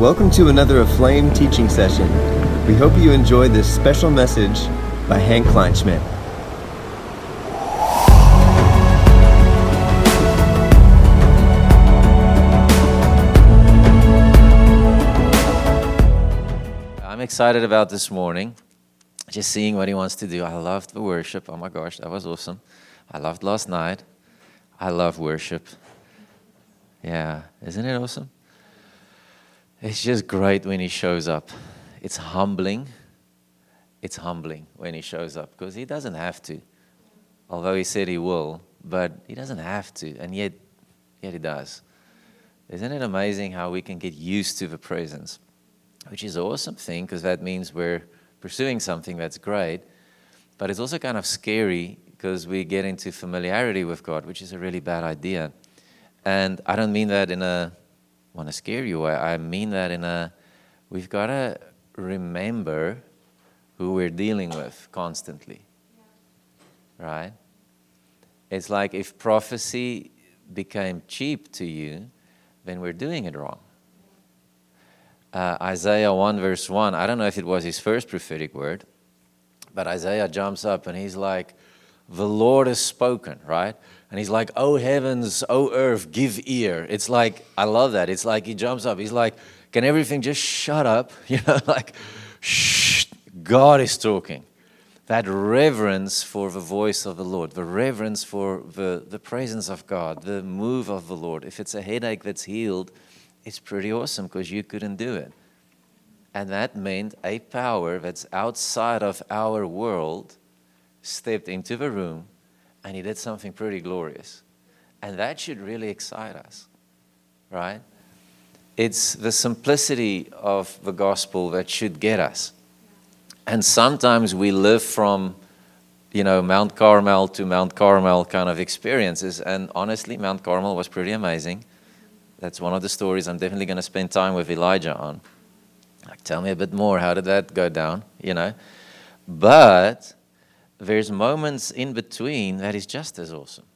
Welcome to another Aflame teaching session. We hope you enjoyed this special message by Henk Kleinschmidt. I'm excited about this morning. Just seeing what he wants to do. I loved the worship. Oh my gosh, that was awesome. I loved last night. I love worship. Yeah, isn't it awesome? It's just great when he shows up. It's humbling. It's humbling when he shows up because he doesn't have to. Although he said he will, but he doesn't have to, and yet, yet he does. Isn't it amazing how we can get used to the presence? Which is an awesome thing because that means we're pursuing something that's great. But it's also kind of scary because we get into familiarity with God, which is a really bad idea. And I don't mean that in a want to scare you way. I mean that in a we've got to remember who we're dealing with constantly. Right? It's like if prophecy became cheap to you, then we're doing it wrong. Uh, Isaiah 1, verse 1, I don't know if it was his first prophetic word, but Isaiah jumps up and he's like, The Lord has spoken, right? And he's like, Oh heavens, oh earth, give ear. It's like, I love that. It's like he jumps up. He's like, Can everything just shut up? You know, like, shh, God is talking. That reverence for the voice of the Lord, the reverence for the, the presence of God, the move of the Lord. If it's a headache that's healed, it's pretty awesome because you couldn't do it. And that meant a power that's outside of our world stepped into the room and he did something pretty glorious. And that should really excite us, right? It's the simplicity of the gospel that should get us. And sometimes we live from, you know, Mount Carmel to Mount Carmel kind of experiences. And honestly, Mount Carmel was pretty amazing. That's one of the stories I'm definitely going to spend time with Elijah on. Like, tell me a bit more. How did that go down? You know? But there's moments in between that is just as awesome,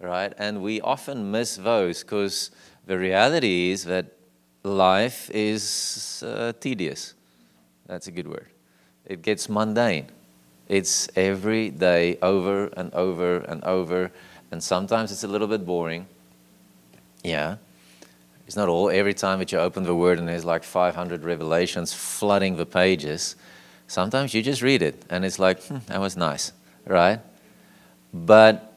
right? And we often miss those because the reality is that life is uh, tedious. That's a good word. It gets mundane. It's every day over and over and over, and sometimes it's a little bit boring. Yeah. It's not all every time that you open the word and there's like 500 revelations flooding the pages. Sometimes you just read it and it's like, hmm, that was nice, right? But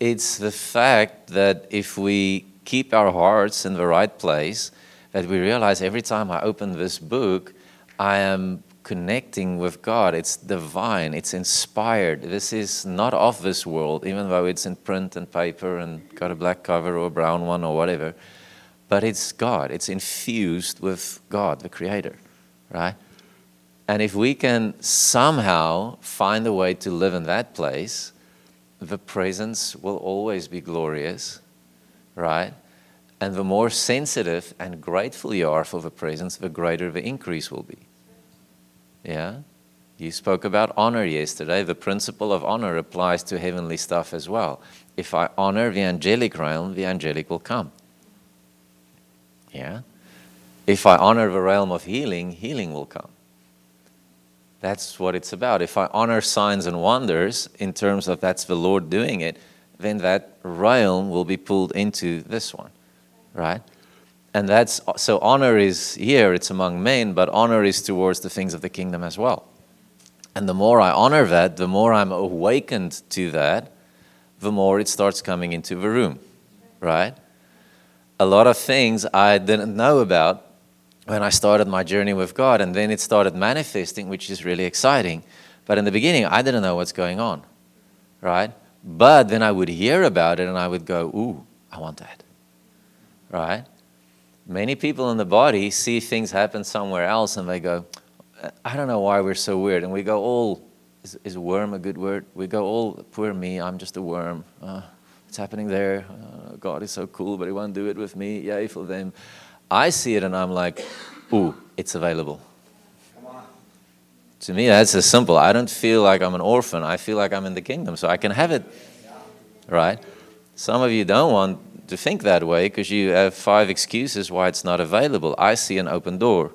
it's the fact that if we keep our hearts in the right place, that we realize every time I open this book, I am connecting with God. It's divine, it's inspired. This is not of this world, even though it's in print and paper and got a black cover or a brown one or whatever. But it's God, it's infused with God, the Creator, right? And if we can somehow find a way to live in that place, the presence will always be glorious, right? And the more sensitive and grateful you are for the presence, the greater the increase will be. Yeah? You spoke about honor yesterday. The principle of honor applies to heavenly stuff as well. If I honor the angelic realm, the angelic will come. Yeah? If I honor the realm of healing, healing will come. That's what it's about. If I honor signs and wonders in terms of that's the Lord doing it, then that realm will be pulled into this one, right? And that's so honor is here, it's among men, but honor is towards the things of the kingdom as well. And the more I honor that, the more I'm awakened to that, the more it starts coming into the room, right? A lot of things I didn't know about when I started my journey with God, and then it started manifesting, which is really exciting. But in the beginning, I didn't know what's going on, right? But then I would hear about it and I would go, Ooh, I want that, right? Many people in the body see things happen somewhere else and they go, I don't know why we're so weird. And we go, all, is, is worm a good word? We go, all, poor me, I'm just a worm. Uh, it's happening there. Uh, God is so cool, but He won't do it with me. Yay for them. I see it and I'm like, ooh, it's available. To me, that's as simple. I don't feel like I'm an orphan. I feel like I'm in the kingdom, so I can have it. Right? Some of you don't want to think that way because you have five excuses why it's not available. I see an open door.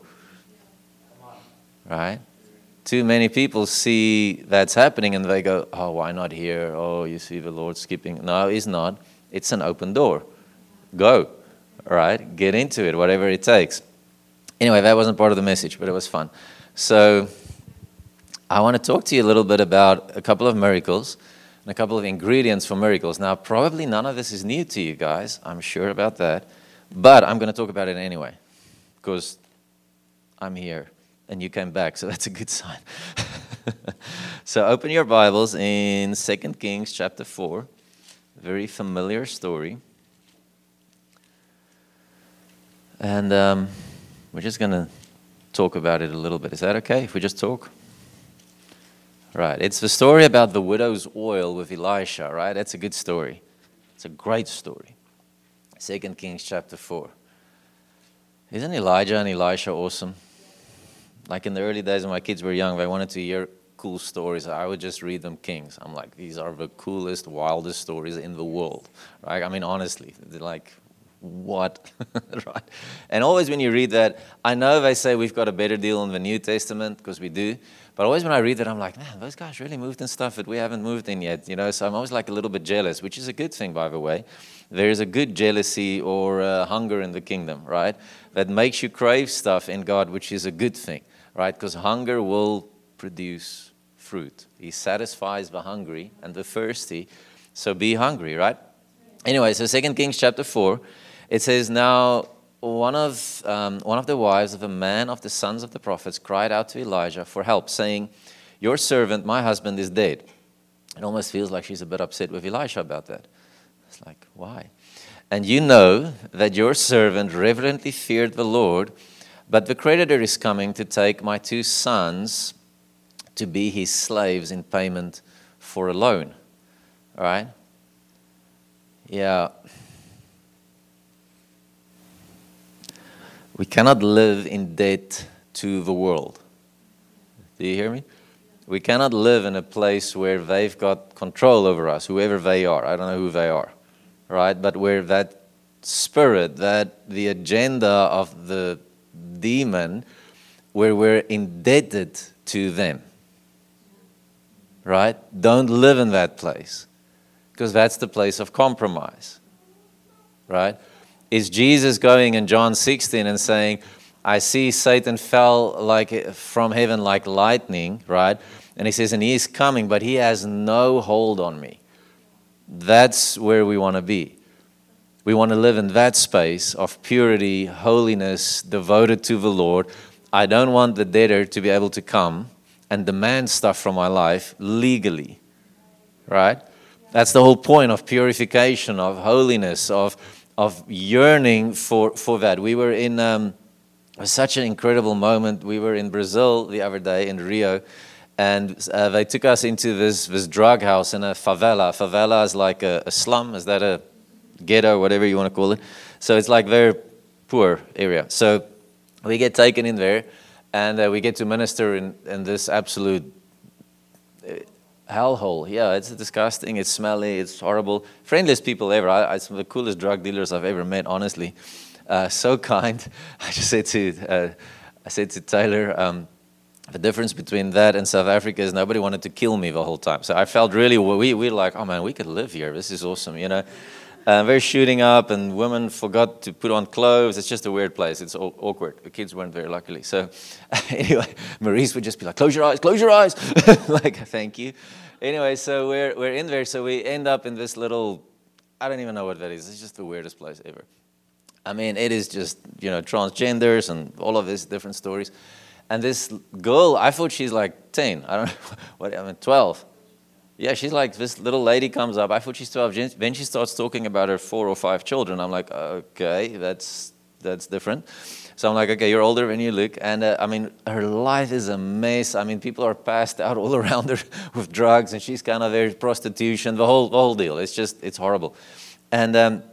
Right? Too many people see that's happening and they go, Oh, why not here? Oh, you see the Lord skipping. No, He's not. It's an open door. Go. Right? Get into it, whatever it takes. Anyway, that wasn't part of the message, but it was fun. So, I want to talk to you a little bit about a couple of miracles and a couple of ingredients for miracles. Now, probably none of this is new to you guys, I'm sure about that, but I'm going to talk about it anyway because I'm here and you came back, so that's a good sign. so, open your Bibles in 2 Kings chapter 4, very familiar story. And um, we're just going to talk about it a little bit. Is that okay if we just talk? Right. It's the story about the widow's oil with Elisha, right? That's a good story. It's a great story. Second Kings chapter 4. Isn't Elijah and Elisha awesome? Like in the early days when my kids were young, they wanted to hear cool stories. I would just read them Kings. I'm like, these are the coolest, wildest stories in the world, right? I mean, honestly, like, what? right? And always when you read that, I know they say we've got a better deal in the New Testament because we do. But always when I read that, I'm like, man, those guys really moved in stuff that we haven't moved in yet, you know. So I'm always like a little bit jealous, which is a good thing, by the way. There is a good jealousy or uh, hunger in the kingdom, right? That makes you crave stuff in God, which is a good thing, right? Because hunger will produce fruit. He satisfies the hungry and the thirsty. So be hungry, right? Anyway, so Second Kings chapter four, it says now one of, um, one of the wives of a man of the sons of the prophets cried out to Elijah for help, saying, Your servant, my husband, is dead. It almost feels like she's a bit upset with Elisha about that. It's like, why? And you know that your servant reverently feared the Lord, but the creditor is coming to take my two sons to be his slaves in payment for a loan. All right? Yeah. We cannot live in debt to the world. Do you hear me? We cannot live in a place where they've got control over us, whoever they are. I don't know who they are, right? But where that spirit, that the agenda of the demon, where we're indebted to them, right? Don't live in that place because that's the place of compromise, right? Is Jesus going in John 16 and saying, I see Satan fell like from heaven like lightning, right? And he says, and he is coming, but he has no hold on me. That's where we want to be. We want to live in that space of purity, holiness, devoted to the Lord. I don't want the debtor to be able to come and demand stuff from my life legally, right? That's the whole point of purification, of holiness, of of yearning for, for that. We were in um, such an incredible moment. We were in Brazil the other day in Rio, and uh, they took us into this, this drug house in a favela. Favela is like a, a slum, is that a ghetto, whatever you want to call it? So it's like very poor area. So we get taken in there, and uh, we get to minister in, in this absolute hellhole. Yeah, it's disgusting. It's smelly. It's horrible. Friendliest people ever. I, I, some of the coolest drug dealers I've ever met. Honestly, uh, so kind. I just said to uh, I said to Taylor. Um, the difference between that and South Africa is nobody wanted to kill me the whole time. So I felt really, we were like, oh man, we could live here. This is awesome, you know. Uh, very shooting up, and women forgot to put on clothes. It's just a weird place. It's awkward. The kids weren't there, luckily. So, anyway, Maurice would just be like, "Close your eyes, close your eyes," like, "Thank you." Anyway, so we're we're in there. So we end up in this little. I don't even know what that is. It's just the weirdest place ever. I mean, it is just you know transgenders and all of these different stories. And this girl, I thought she's like ten. I don't know what I mean, twelve yeah, she's like, this little lady comes up. I thought she's 12. Then she starts talking about her four or five children. I'm like, okay, that's, that's different. So I'm like, okay, you're older than you look. And uh, I mean, her life is a mess. I mean, people are passed out all around her with drugs, and she's kind of there, prostitution, the whole, the whole deal. It's just, it's horrible. And um,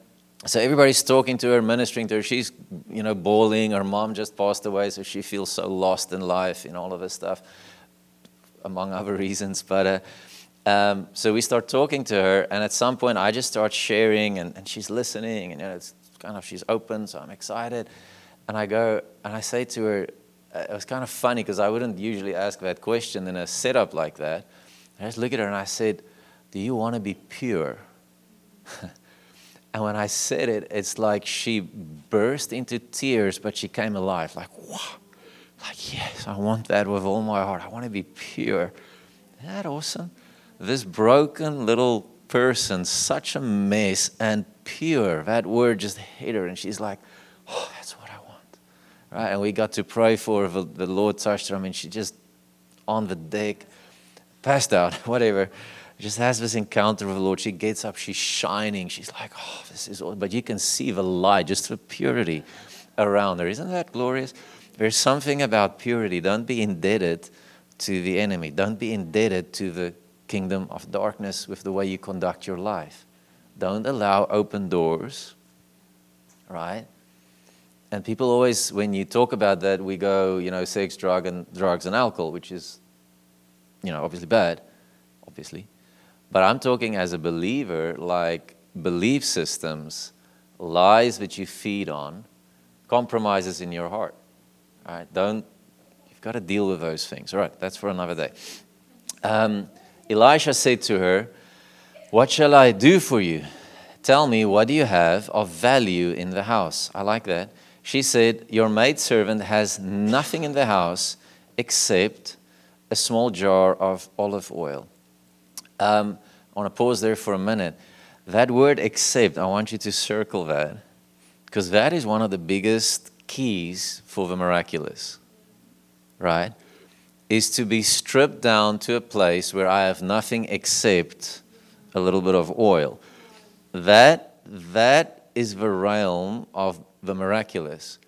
so everybody's talking to her, ministering to her. She's, you know, bawling. Her mom just passed away, so she feels so lost in life, in all of this stuff, among other reasons. But, uh, Um, so we start talking to her, and at some point, I just start sharing, and, and she's listening, and you know, it's kind of she's open, so I'm excited. And I go and I say to her, uh, it was kind of funny because I wouldn't usually ask that question in a setup like that. I just look at her and I said, Do you want to be pure? and when I said it, it's like she burst into tears, but she came alive. Like, wow. Like, yes, I want that with all my heart. I want to be pure. Isn't that awesome? This broken little person, such a mess, and pure. That word just hit her, and she's like, oh, that's what I want. Right? And we got to pray for her. The Lord touched her. I mean, she just on the deck, passed out, whatever. Just has this encounter with the Lord. She gets up, she's shining. She's like, oh, this is all. But you can see the light, just the purity around her. Isn't that glorious? There's something about purity. Don't be indebted to the enemy. Don't be indebted to the kingdom of darkness with the way you conduct your life. Don't allow open doors, right? And people always, when you talk about that, we go, you know, sex, drug, and drugs, and alcohol, which is, you know, obviously bad, obviously. But I'm talking as a believer, like belief systems, lies that you feed on, compromises in your heart. All right, don't, you've got to deal with those things. All right, that's for another day. Um, Elisha said to her, What shall I do for you? Tell me, what do you have of value in the house? I like that. She said, Your maidservant has nothing in the house except a small jar of olive oil. Um, I want to pause there for a minute. That word except, I want you to circle that because that is one of the biggest keys for the miraculous, right? Is to be stripped down to a place where I have nothing except a little bit of oil. That, that is the realm of the miraculous.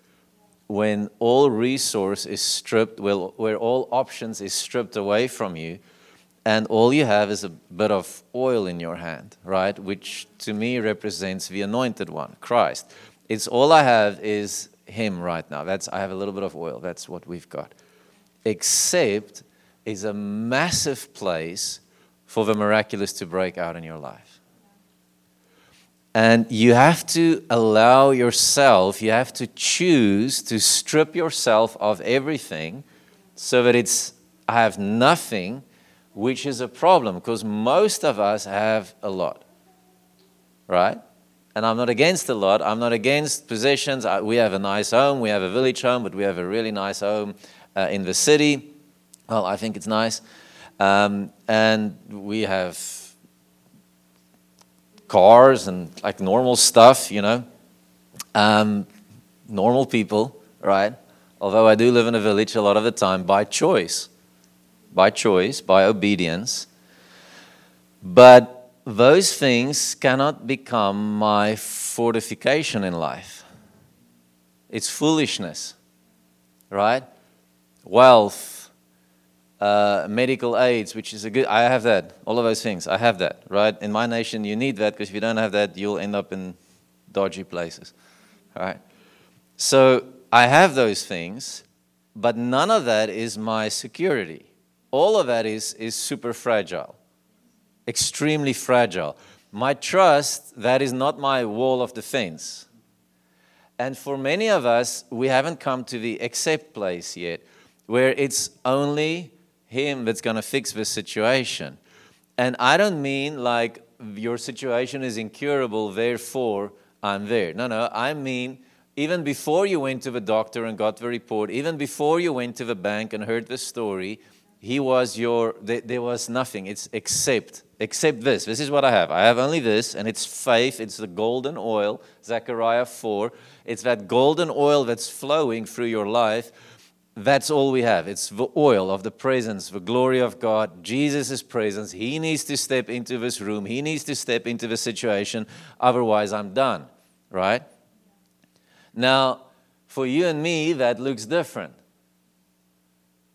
When all resource is stripped, where all options is stripped away from you, and all you have is a bit of oil in your hand, right? Which to me represents the anointed one, Christ. It's all I have is him right now. That's I have a little bit of oil. That's what we've got. Except is a massive place for the miraculous to break out in your life. And you have to allow yourself, you have to choose to strip yourself of everything so that it's, I have nothing, which is a problem because most of us have a lot. Right? And I'm not against a lot. I'm not against possessions. We have a nice home. We have a village home, but we have a really nice home uh, in the city. Well, I think it's nice. Um, and we have cars and like normal stuff, you know. Um, normal people, right? Although I do live in a village a lot of the time by choice, by choice, by obedience. But those things cannot become my fortification in life. It's foolishness, right? Wealth, uh, medical aids, which is a good, I have that, all of those things, I have that, right? In my nation, you need that because if you don't have that, you'll end up in dodgy places, right? So I have those things, but none of that is my security. All of that is, is super fragile extremely fragile. My trust, that is not my wall of defense. And for many of us, we haven't come to the accept place yet, where it's only Him that's going to fix the situation. And I don't mean like your situation is incurable, therefore I'm there. No, no, I mean even before you went to the doctor and got the report, even before you went to the bank and heard the story, he was your, there was nothing. It's except, except this. This is what I have. I have only this, and it's faith. It's the golden oil, Zechariah 4. It's that golden oil that's flowing through your life. That's all we have. It's the oil of the presence, the glory of God, Jesus' presence. He needs to step into this room. He needs to step into the situation. Otherwise, I'm done, right? Now, for you and me, that looks different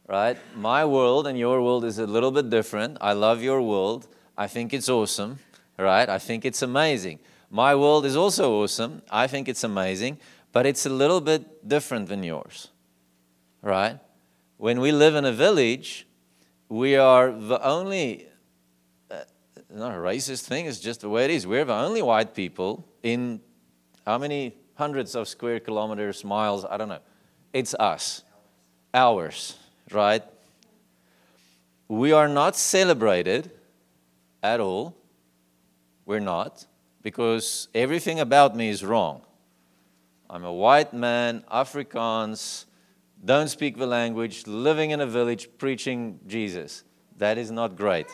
right? My world and your world is a little bit different. I love your world. I think it's awesome, right? I think it's amazing. My world is also awesome. I think it's amazing, but it's a little bit different than yours, right? When we live in a village, we are the only, uh, not a racist thing, it's just the way it is. We're the only white people in how many hundreds of square kilometers, miles, I don't know. It's us, ours, right? We are not celebrated at all. We're not, because everything about me is wrong. I'm a white man, Afrikaans, don't speak the language, living in a village, preaching Jesus. That is not great.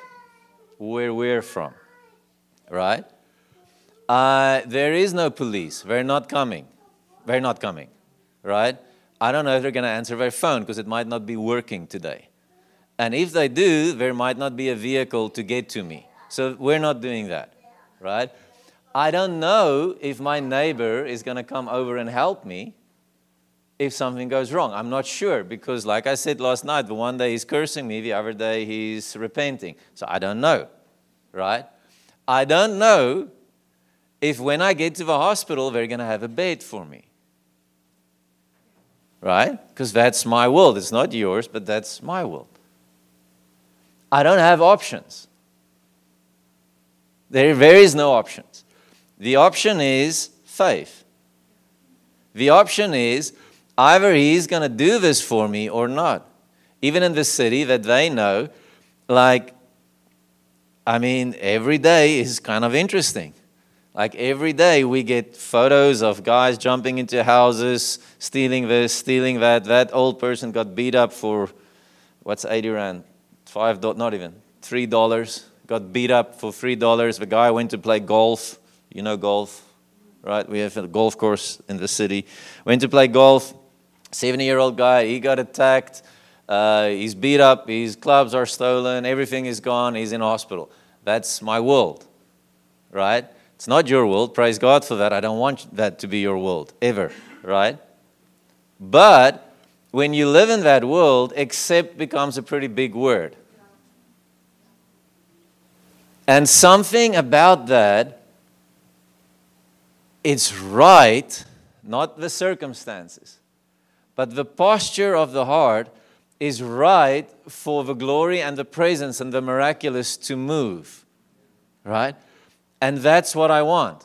Where we're from, right? Uh, there is no police. They're not coming. They're not coming, right? I don't know if they're going to answer their phone because it might not be working today. And if they do, there might not be a vehicle to get to me. So we're not doing that, right? I don't know if my neighbor is going to come over and help me if something goes wrong. I'm not sure because, like I said last night, the one day he's cursing me, the other day he's repenting. So I don't know, right? I don't know if when I get to the hospital, they're going to have a bed for me. Right? Because that's my world. It's not yours, but that's my world. I don't have options. There, there is no options. The option is faith. The option is either he's going to do this for me or not. Even in the city that they know, like, I mean, every day is kind of interesting. Like every day we get photos of guys jumping into houses, stealing this, stealing that. That old person got beat up for, what's 80 rand? Five, not even, three dollars. Got beat up for three dollars. The guy went to play golf. You know golf, right? We have a golf course in the city. Went to play golf. 70 year old guy, he got attacked. Uh, he's beat up. His clubs are stolen. Everything is gone. He's in hospital. That's my world, right? It's not your world. Praise God for that. I don't want that to be your world ever, right? But when you live in that world, accept becomes a pretty big word. And something about that, it's right, not the circumstances, but the posture of the heart is right for the glory and the presence and the miraculous to move, right? And that's what I want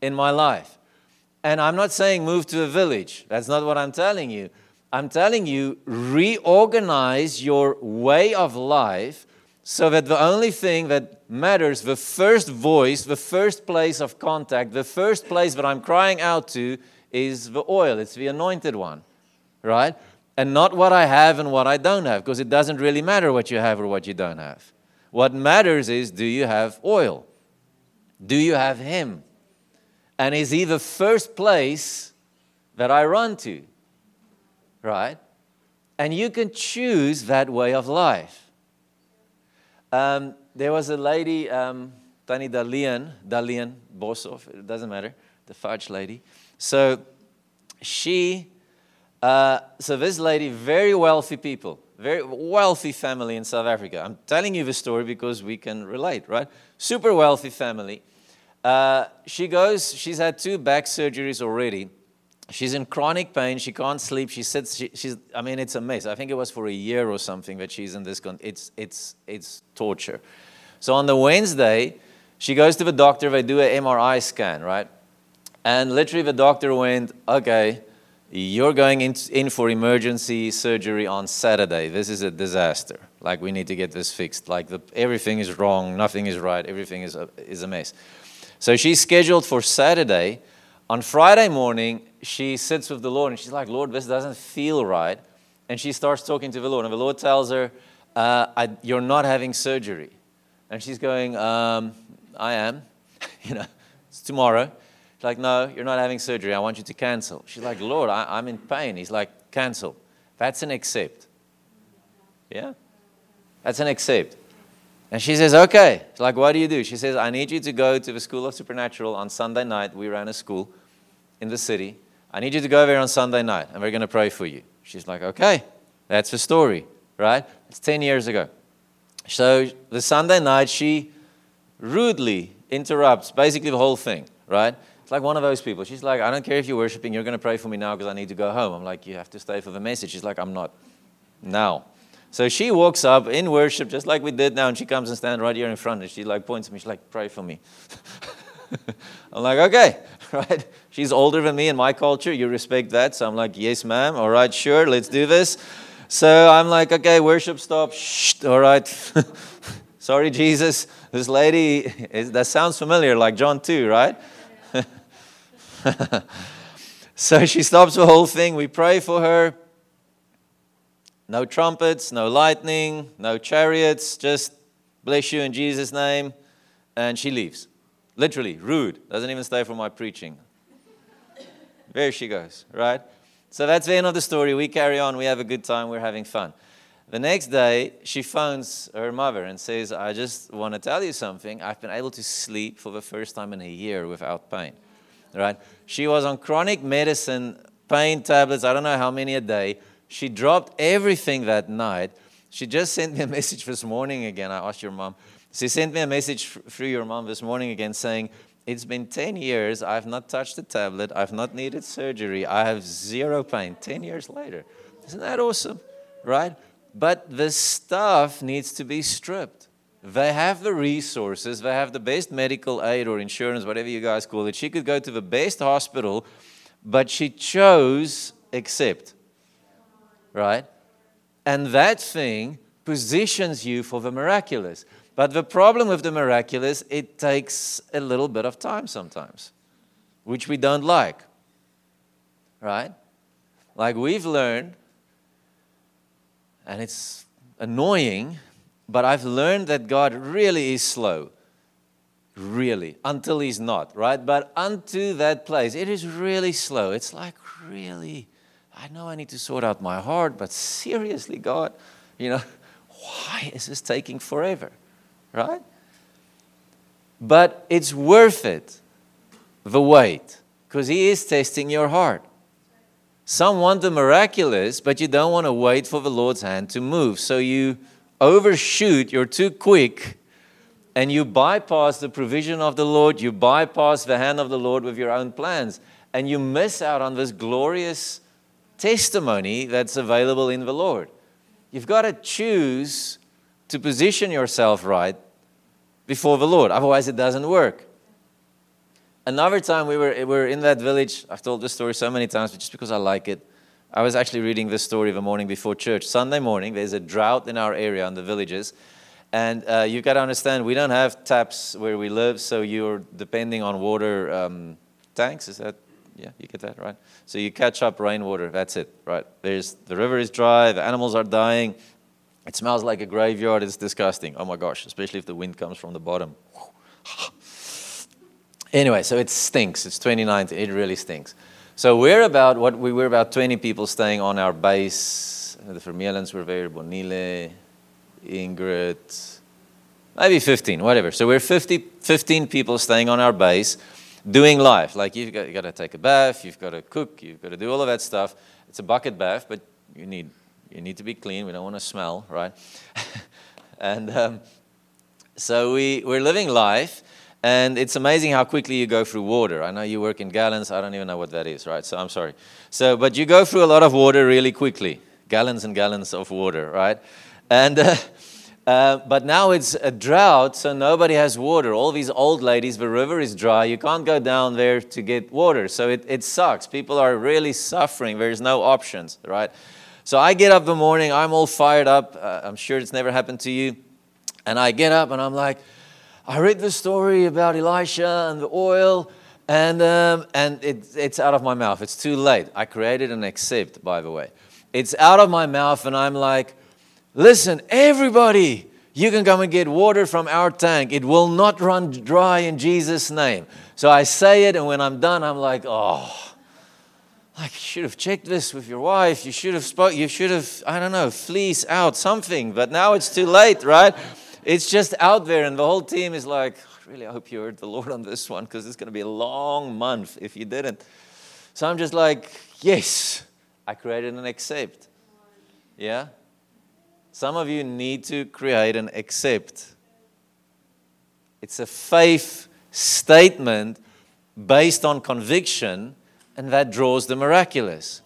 in my life. And I'm not saying move to a village. That's not what I'm telling you. I'm telling you, reorganize your way of life so that the only thing that matters, the first voice, the first place of contact, the first place that I'm crying out to is the oil. It's the anointed one, right? And not what I have and what I don't have, because it doesn't really matter what you have or what you don't have. What matters is do you have oil? Do you have Him? And is He the first place that I run to? Right? And you can choose that way of life. Um, there was a lady, um, Tani Dalian, Dalian Bosov, it doesn't matter, the fudge lady. So she, uh, so this lady, very wealthy people, very wealthy family in South Africa. I'm telling you the story because we can relate, right? Super wealthy family. Uh, she goes, she's had two back surgeries already. She's in chronic pain. She can't sleep. She sits, she, she's, I mean, it's a mess. I think it was for a year or something that she's in this, con- it's, it's, it's torture. So on the Wednesday, she goes to the doctor. They do an MRI scan, right? And literally the doctor went, okay, you're going in, in for emergency surgery on Saturday. This is a disaster. Like, we need to get this fixed. Like, the, everything is wrong, nothing is right, everything is a, is a mess. So she's scheduled for Saturday. On Friday morning, she sits with the Lord and she's like, Lord, this doesn't feel right. And she starts talking to the Lord. And the Lord tells her, uh, I, You're not having surgery. And she's going, um, I am. you know, it's tomorrow. Like, No, you're not having surgery. I want you to cancel. She's like, Lord, I, I'm in pain. He's like, Cancel. That's an accept. Yeah? That's an accept. And she says, Okay. She's like, What do you do? She says, I need you to go to the School of Supernatural on Sunday night. We ran a school in the city. I need you to go there on Sunday night, and we're going to pray for you. She's like, Okay. That's the story, right? It's 10 years ago. So the Sunday night, she rudely interrupts basically the whole thing, right? It's like one of those people. She's like, I don't care if you're worshiping, you're going to pray for me now because I need to go home. I'm like, You have to stay for the message. She's like, I'm not now. So she walks up in worship, just like we did now, and she comes and stands right here in front, and she like points at me. She's like, "Pray for me." I'm like, "Okay, right." She's older than me in my culture. You respect that, so I'm like, "Yes, ma'am. All right, sure. Let's do this." So I'm like, "Okay, worship stop. Shh. All right." Sorry, Jesus. This lady, that sounds familiar, like John 2, right? so she stops the whole thing. We pray for her. No trumpets, no lightning, no chariots, just bless you in Jesus' name. And she leaves. Literally, rude. Doesn't even stay for my preaching. There she goes, right? So that's the end of the story. We carry on. We have a good time. We're having fun. The next day, she phones her mother and says, I just want to tell you something. I've been able to sleep for the first time in a year without pain. Right? She was on chronic medicine, pain tablets, I don't know how many a day. She dropped everything that night. She just sent me a message this morning again. I asked your mom. She sent me a message through your mom this morning again saying, It's been 10 years. I've not touched the tablet. I've not needed surgery. I have zero pain 10 years later. Isn't that awesome? Right? But the stuff needs to be stripped. They have the resources, they have the best medical aid or insurance, whatever you guys call it. She could go to the best hospital, but she chose accept right? And that thing positions you for the miraculous. But the problem with the miraculous, it takes a little bit of time sometimes, which we don't like, right? Like we've learned, and it's annoying, but I've learned that God really is slow. Really, until He's not, right? But unto that place, it is really slow. It's like, really? I know I need to sort out my heart, but seriously, God, you know, why is this taking forever? Right? But it's worth it, the wait, because He is testing your heart. Some want the miraculous, but you don't want to wait for the Lord's hand to move. So you overshoot, you're too quick, and you bypass the provision of the Lord, you bypass the hand of the Lord with your own plans, and you miss out on this glorious testimony that's available in the Lord. You've got to choose to position yourself right before the Lord, otherwise, it doesn't work. Another time we were, we were in that village, I've told this story so many times, but just because I like it. I was actually reading this story the morning before church. Sunday morning, there's a drought in our area in the villages. And uh, you've got to understand, we don't have taps where we live, so you're depending on water um, tanks. Is that yeah, you get that, right? So you catch up rainwater, that's it, right? There's, the river is dry, the animals are dying, it smells like a graveyard, it's disgusting. Oh my gosh, especially if the wind comes from the bottom. Anyway, so it stinks. It's 2019, it really stinks. So we're about, what we were about 20 people staying on our base. The Vermeulens were there, Bonile, Ingrid, maybe 15, whatever. So we're 50, 15 people staying on our base doing life. Like you've got, you got to take a bath, you've got to cook, you've got to do all of that stuff. It's a bucket bath, but you need, you need to be clean. We don't want to smell, right? and um, so we, we're living life, and it's amazing how quickly you go through water. I know you work in gallons. I don't even know what that is, right? So I'm sorry. So, but you go through a lot of water really quickly. Gallons and gallons of water, right? And uh, uh, but now it's a drought, so nobody has water. All these old ladies, the river is dry. You can't go down there to get water. So it, it sucks. People are really suffering. There's no options, right? So I get up in the morning, I'm all fired up. Uh, I'm sure it's never happened to you. And I get up and I'm like, I read the story about Elisha and the oil, and, um, and it, it's out of my mouth. It's too late. I created an accept, by the way. It's out of my mouth, and I'm like, Listen, everybody, you can come and get water from our tank. It will not run dry in Jesus' name. So I say it, and when I'm done, I'm like, oh, like you should have checked this with your wife. You should have spoke. You should have, I don't know, fleece out something. But now it's too late, right? It's just out there, and the whole team is like, really, I hope you heard the Lord on this one because it's going to be a long month if you didn't. So I'm just like, yes, I created an accept. Yeah? Some of you need to create and accept. It's a faith statement based on conviction, and that draws the miraculous.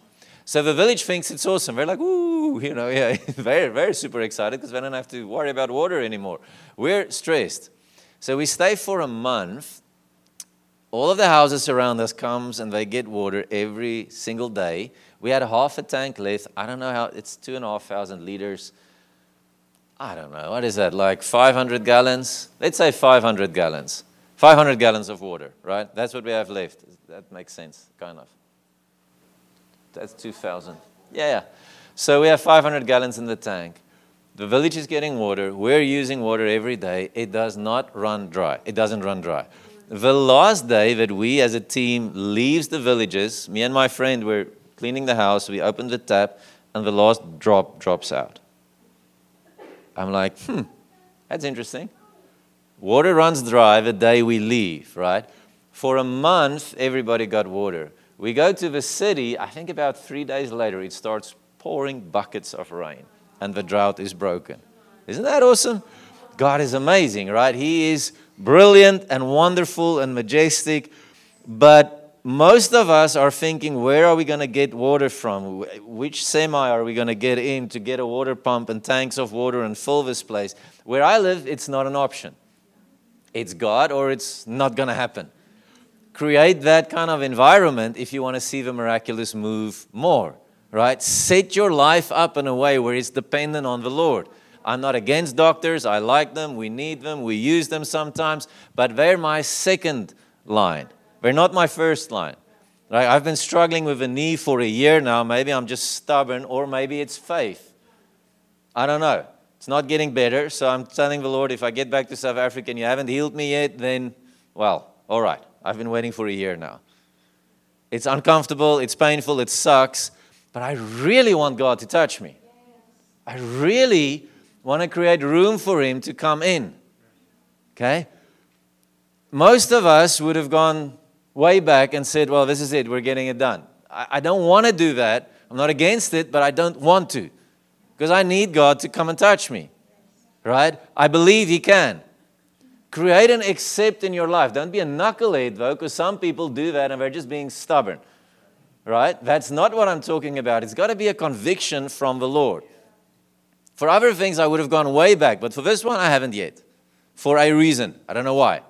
So the village thinks it's awesome. They're like, ooh, you know, yeah, very, very super excited because they don't have to worry about water anymore. We're stressed. So we stay for a month. All of the houses around us comes and they get water every single day. We had half a tank left. I don't know how, it's two and a half thousand liters. I don't know, what is that, like 500 gallons? Let's say 500 gallons. 500 gallons of water, right? That's what we have left. That makes sense, kind of. That's 2,000. Yeah, yeah. So we have 500 gallons in the tank. The village is getting water. We're using water every day. It does not run dry. It doesn't run dry. The last day that we as a team leaves the villages, me and my friend were cleaning the house. We open the tap, and the last drop drops out. I'm like, hmm, that's interesting. Water runs dry the day we leave, right? For a month, everybody got water. We go to the city, I think about three days later, it starts pouring buckets of rain, and the drought is broken. Isn't that awesome? God is amazing, right? He is brilliant and wonderful and majestic, but most of us are thinking, where are we going to get water from? Which semi are we going to get in to get a water pump and tanks of water and fill this place? Where I live, it's not an option. It's God or it's not going to happen create that kind of environment if you want to see the miraculous move more, right? Set your life up in a way where it's dependent on the Lord. I'm not against doctors. I like them. We need them. We use them sometimes. But they're my second line. They're not my first line. Right? I've been struggling with a knee for a year now. Maybe I'm just stubborn, or maybe it's faith. I don't know. It's not getting better. So I'm telling the Lord, if I get back to South Africa and you haven't healed me yet, then, well, all right. I've been waiting for a year now. It's uncomfortable, it's painful, it sucks, but I really want God to touch me. I really want to create room for Him to come in. Okay? Most of us would have gone way back and said, Well, this is it, we're getting it done. I, don't want to do that. I'm not against it, but I don't want to because I need God to come and touch me. Right? I believe He can. Create an accept in your life. Don't be a knucklehead, though, because some people do that and they're just being stubborn. Right? That's not what I'm talking about. It's got to be a conviction from the Lord. For other things, I would have gone way back, but for this one, I haven't yet. For a reason. I don't know why.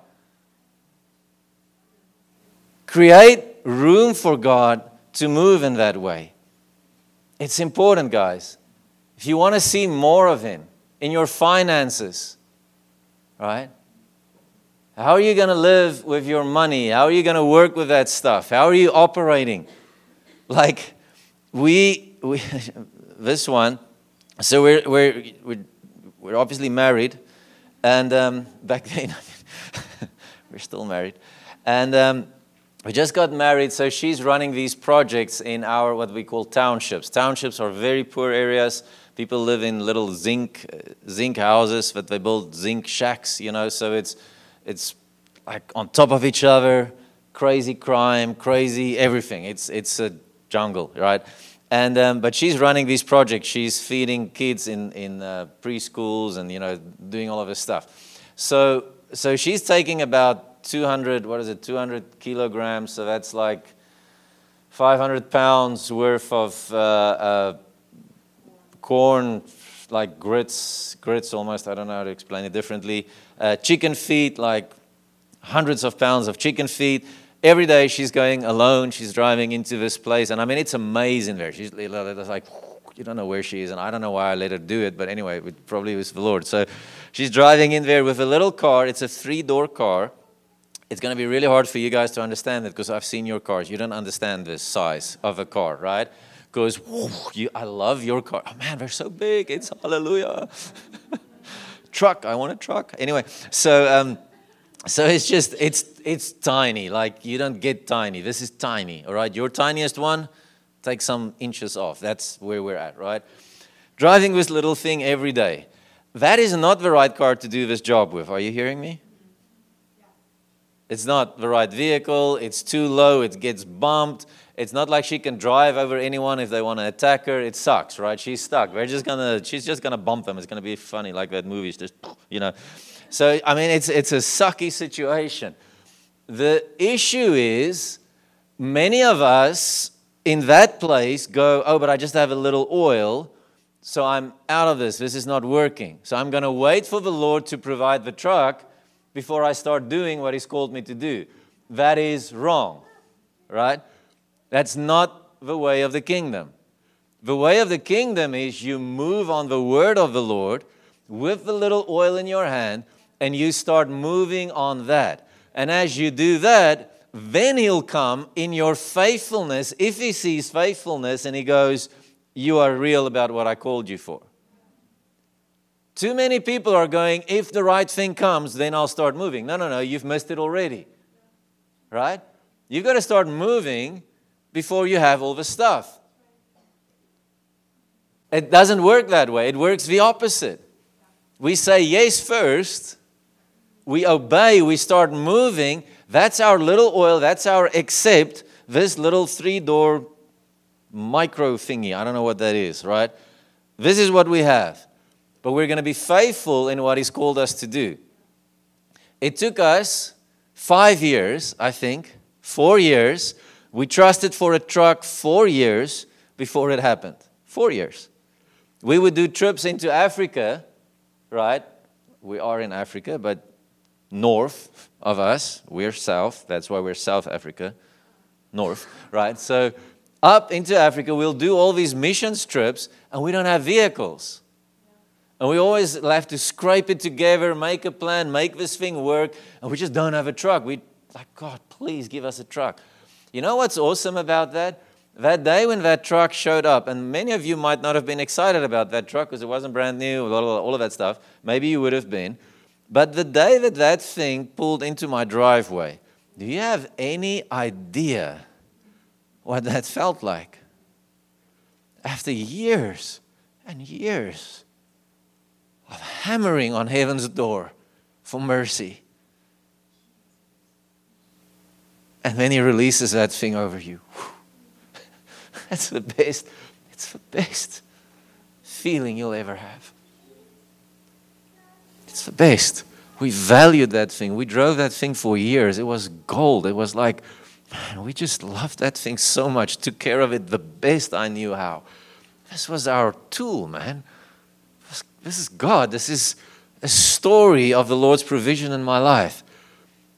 Create room for God to move in that way. It's important, guys. If you want to see more of Him in your finances, right? How are you going to live with your money? How are you going to work with that stuff? How are you operating? Like, we, we this one, so we're, we're, we're, we're obviously married, and um, back then, we're still married. And um, we just got married, so she's running these projects in our what we call townships. Townships are very poor areas. People live in little zinc zinc houses, but they build zinc shacks, you know. So it's it's like on top of each other, crazy crime, crazy everything. It's, it's a jungle, right? And, um, but she's running these projects. She's feeding kids in, in uh, preschools and, you know, doing all of this stuff. So, so she's taking about 200, what is it, 200 kilograms. So that's like 500 pounds worth of uh, uh, corn, like grits, grits almost, I don't know how to explain it differently. Uh, chicken feet, like hundreds of pounds of chicken feet. Every day she's going alone. She's driving into this place. And I mean, it's amazing there. She's like, you don't know where she is. And I don't know why I let her do it. But anyway, it probably was the Lord. So she's driving in there with a little car. It's a three door car. It's going to be really hard for you guys to understand it because I've seen your cars. You don't understand the size of a car, right? Goes, you, I love your car. Oh man, they're so big. It's hallelujah. truck. I want a truck. Anyway, so. Um, so it's just it's it's tiny like you don't get tiny this is tiny all right your tiniest one take some inches off that's where we're at right driving this little thing every day that is not the right car to do this job with are you hearing me it's not the right vehicle it's too low it gets bumped it's not like she can drive over anyone if they want to attack her it sucks right she's stuck we're just gonna she's just gonna bump them it's gonna be funny like that movie just you know so, I mean, it's, it's a sucky situation. The issue is many of us in that place go, oh, but I just have a little oil. So I'm out of this. This is not working. So I'm to wait for the Lord to provide the truck before I start doing what He's called me to do. That is wrong, right? That's not the way of the kingdom. The way of the kingdom is you move on the word of the Lord with the little oil in your hand and you start moving on that. And as you do that, then he'll come in your faithfulness. If he sees faithfulness and he goes, You are real about what I called you for. Too many people are going, If the right thing comes, then I'll start moving. No, no, no, you've missed it already. Right? You've got to start moving before you have all the stuff. It doesn't work that way, it works the opposite. We say yes first, we obey, we start moving. That's our little oil, that's our accept, this little three door micro thingy. I don't know what that is, right? This is what we have. But we're going to be faithful in what He's called us to do. It took us five years, I think, four years. We trusted for a truck four years before it happened. Four years. We would do trips into Africa, right? We are in Africa, but north of us, we're south. That's why we're South Africa, north, right? So up into Africa, we'll do all these missions trips, and we don't have vehicles. And we always have to scrape it together, make a plan, make this thing work, and we just don't have a truck. We like, God, please give us a truck. You know what's awesome about that? that day when that truck showed up, and many of you might not have been excited about that truck because it wasn't brand new, all of that stuff. Maybe you would have been. But the day that that thing pulled into my driveway, do you have any idea what that felt like? After years and years of hammering on heaven's door for mercy. And then he releases that thing over you. That's the best. It's the best feeling you'll ever have. It's the best. We valued that thing. We drove that thing for years. It was gold. It was like, man, we just loved that thing so much, took care of it the best I knew how. This was our tool, man. This is God. This is a story of the Lord's provision in my life.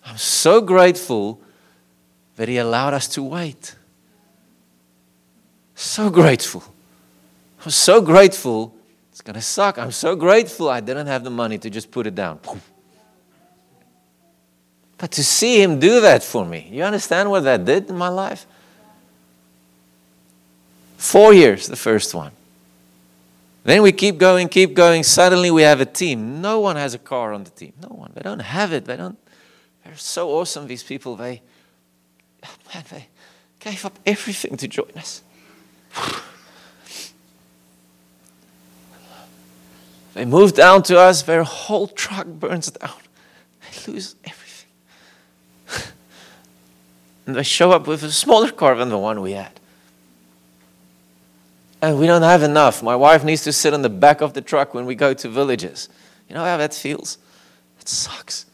I'm so grateful that He allowed us to wait. So grateful. I'm so grateful. It's going to suck. I'm so grateful I didn't have the money to just put it down. But to see him do that for me, you understand what that did in my life? Four years, the first one. Then we keep going, keep going. Suddenly we have a team. No one has a car on the team. No one. They don't have it. They don't. They're so awesome, these people. They, man, they gave up everything to join us. They move down to us, their whole truck burns down. They lose everything. and they show up with a smaller car than the one we had. And we don't have enough. My wife needs to sit in the back of the truck when we go to villages. You know how that feels? It sucks.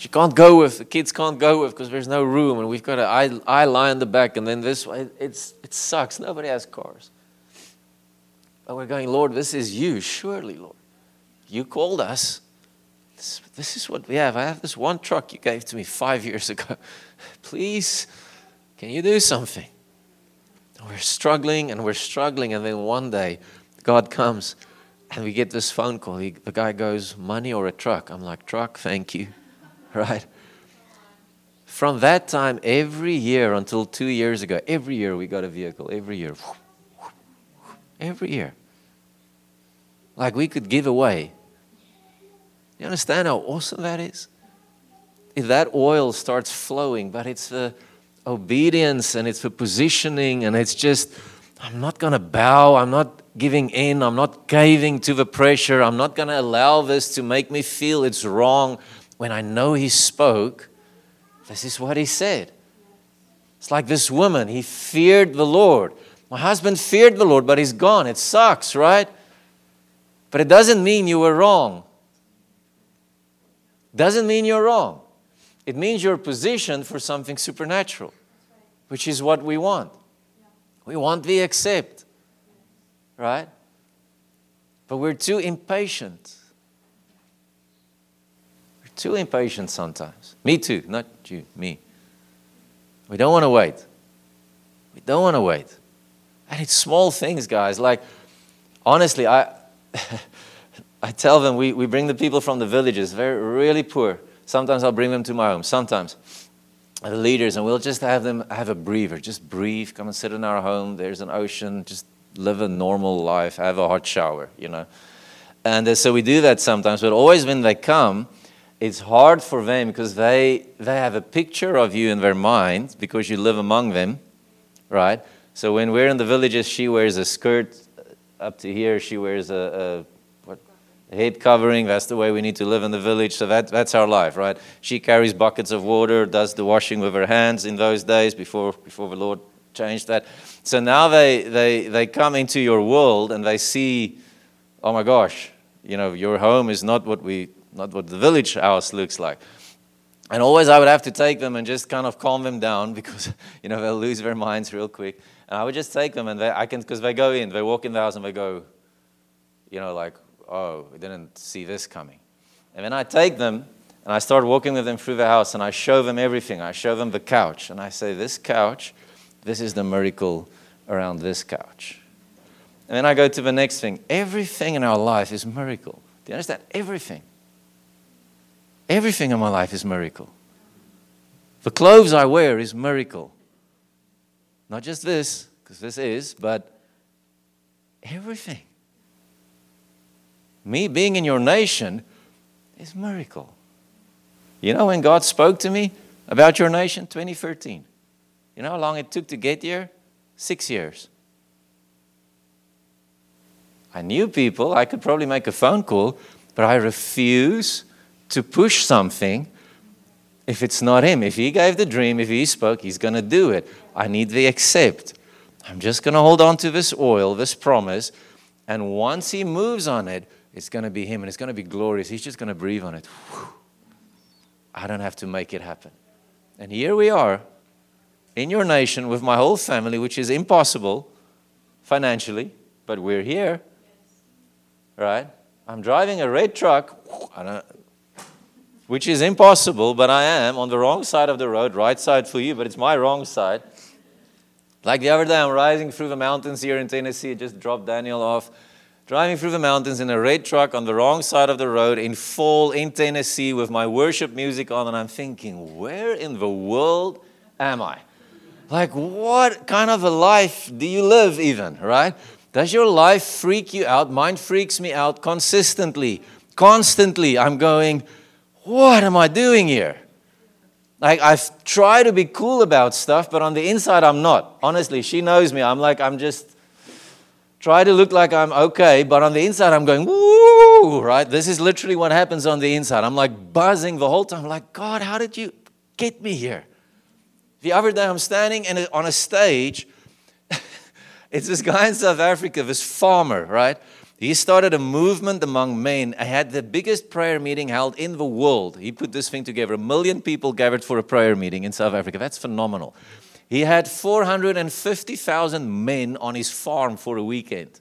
She can't go with, the kids can't go with because there's no room and we've got an eye, eye lie in the back and then this way. It's, it sucks. Nobody has cars. But we're going, Lord, this is you, surely, Lord. You called us. This, this is what we have. I have this one truck you gave to me five years ago. Please, can you do something? We're struggling and we're struggling, and then one day God comes and we get this phone call. He, the guy goes, Money or a truck? I'm like, Truck, thank you. right? From that time, every year until two years ago, every year we got a vehicle, every year. Every year. Like we could give away. You understand how awesome that is? If that oil starts flowing, but it's the obedience and it's the positioning and it's just, I'm not going to bow, I'm not giving in, I'm not caving to the pressure, I'm not going to allow this to make me feel it's wrong when I know He spoke, this is what He said. It's like this woman, he feared the Lord. My husband feared the Lord, but he's gone. It sucks, right? But it doesn't mean you were wrong. Doesn't mean you're wrong. It means you're positioned for something supernatural, which is what we want. We want the accept, right? But we're too impatient. Too impatient sometimes. Me too, not you, me. We don't want to wait. We don't want to wait. And it's small things, guys. Like, honestly, I, I tell them we, we bring the people from the villages, very really poor. Sometimes I'll bring them to my home. Sometimes the leaders, and we'll just have them have a breather. Just breathe. Come and sit in our home. There's an ocean. Just live a normal life. Have a hot shower. You know. And uh, so we do that sometimes. But always when they come, it's hard for them because they they have a picture of you in their mind because you live among them, right? So when we're in the villages, she wears a skirt uh, up to here. She wears a, a head covering. That's the way we need to live in the village. So that, that's our life, right? She carries buckets of water, does the washing with her hands in those days before, before the Lord changed that. So now they, they, they come into your world and they see, oh my gosh, you know, your home is not what, we, not what the village house looks like. And always I would have to take them and just kind of calm them down because, you know, they'll lose their minds real quick. And I would just take them and they, I can, because they go in, they walk in the house and they go, you know, like, oh, we didn't see this coming. And then I take them and I start walking with them through the house and I show them everything. I show them the couch and I say, This couch, this is the miracle around this couch. And then I go to the next thing. Everything in our life is miracle. Do you understand? Everything. Everything in my life is miracle. The clothes I wear is miracle. Not just this, because this is, but everything me being in your nation is miracle. You know when God spoke to me about your nation 2013? You know how long it took to get here? 6 years. I knew people, I could probably make a phone call, but I refuse to push something if it's not him. If he gave the dream, if he spoke, he's going to do it. I need the accept. I'm just going to hold on to this oil, this promise, and once he moves on it, it's going to be Him and it's going to be glorious. He's just going to breathe on it. Whew. I don't have to make it happen. And here we are in your nation with my whole family, which is impossible financially, but we're here. Right? I'm driving a red truck, which is impossible, but I am on the wrong side of the road, right side for you, but it's my wrong side. Like the other day, I'm riding through the mountains here in Tennessee, just dropped Daniel off driving through the mountains in a red truck on the wrong side of the road in fall in Tennessee with my worship music on, and I'm thinking, where in the world am I? Like, what kind of a life do you live, even, right? Does your life freak you out? Mine freaks me out consistently. Constantly, I'm going, what am I doing here? Like, I've tried to be cool about stuff, but on the inside, I'm not. Honestly, she knows me. I'm like, I'm just try to look like I'm okay, but on the inside I'm going, woo, right? This is literally what happens on the inside. I'm like buzzing the whole time, like, God, how did you get me here? The other day I'm standing on a stage. it's this guy in South Africa, this farmer, right? He started a movement among men. I had the biggest prayer meeting held in the world. He put this thing together. A million people gathered for a prayer meeting in South Africa. That's phenomenal. He had 450,000 men on his farm for a weekend.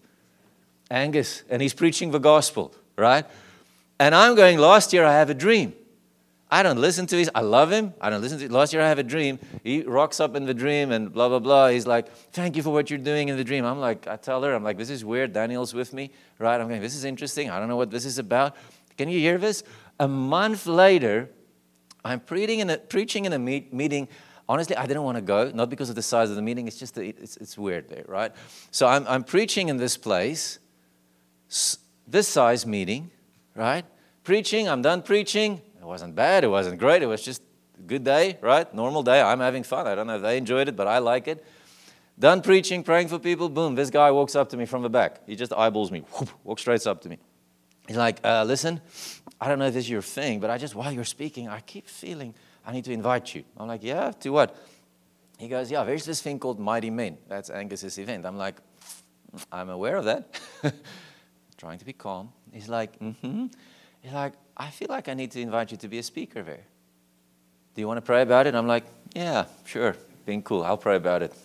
Angus, and he's preaching the gospel, right? And I'm going, last year I have a dream. I don't listen to his, I love him. I don't listen to Last year I have a dream. He rocks up in the dream and blah, blah, blah. He's like, thank you for what you're doing in the dream. I'm like, I tell her, I'm like, this is weird. Daniel's with me, right? I'm going, this is interesting. I don't know what this is about. Can you hear this? A month later, I'm preaching in a, preaching in a meet, meeting honestly, I didn't want to go, not because of the size of the meeting, it's just, it's, it's weird there, right? So I'm, I'm preaching in this place, this size meeting, right? Preaching, I'm done preaching. It wasn't bad, it wasn't great, it was just a good day, right? Normal day, I'm having fun. I don't know if they enjoyed it, but I like it. Done preaching, praying for people, boom, this guy walks up to me from the back. He just eyeballs me, whoop, walks straight up to me. He's like, uh, listen, I don't know if this is your thing, but I just, while you're speaking, I keep feeling I need to invite you. I'm like, yeah, to what? He goes, yeah, there's this thing called Mighty Men. That's Angus's event. I'm like, I'm aware of that. Trying to be calm. He's like, mm-hmm. He's like, I feel like I need to invite you to be a speaker there. Do you want to pray about it? I'm like, yeah, sure. Being cool. I'll pray about it.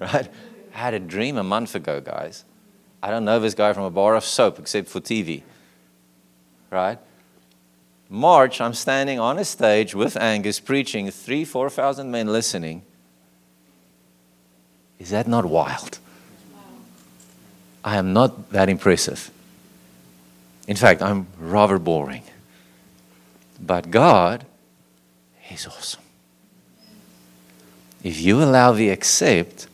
Right? I had a dream a month ago, guys. I don't know this guy from a bar of soap except for TV. Right? March, I'm standing on a stage with Angus preaching, three, 4,000 men listening. Is that not wild? I am not that impressive. In fact, I'm rather boring. But God is awesome. If you allow the accept,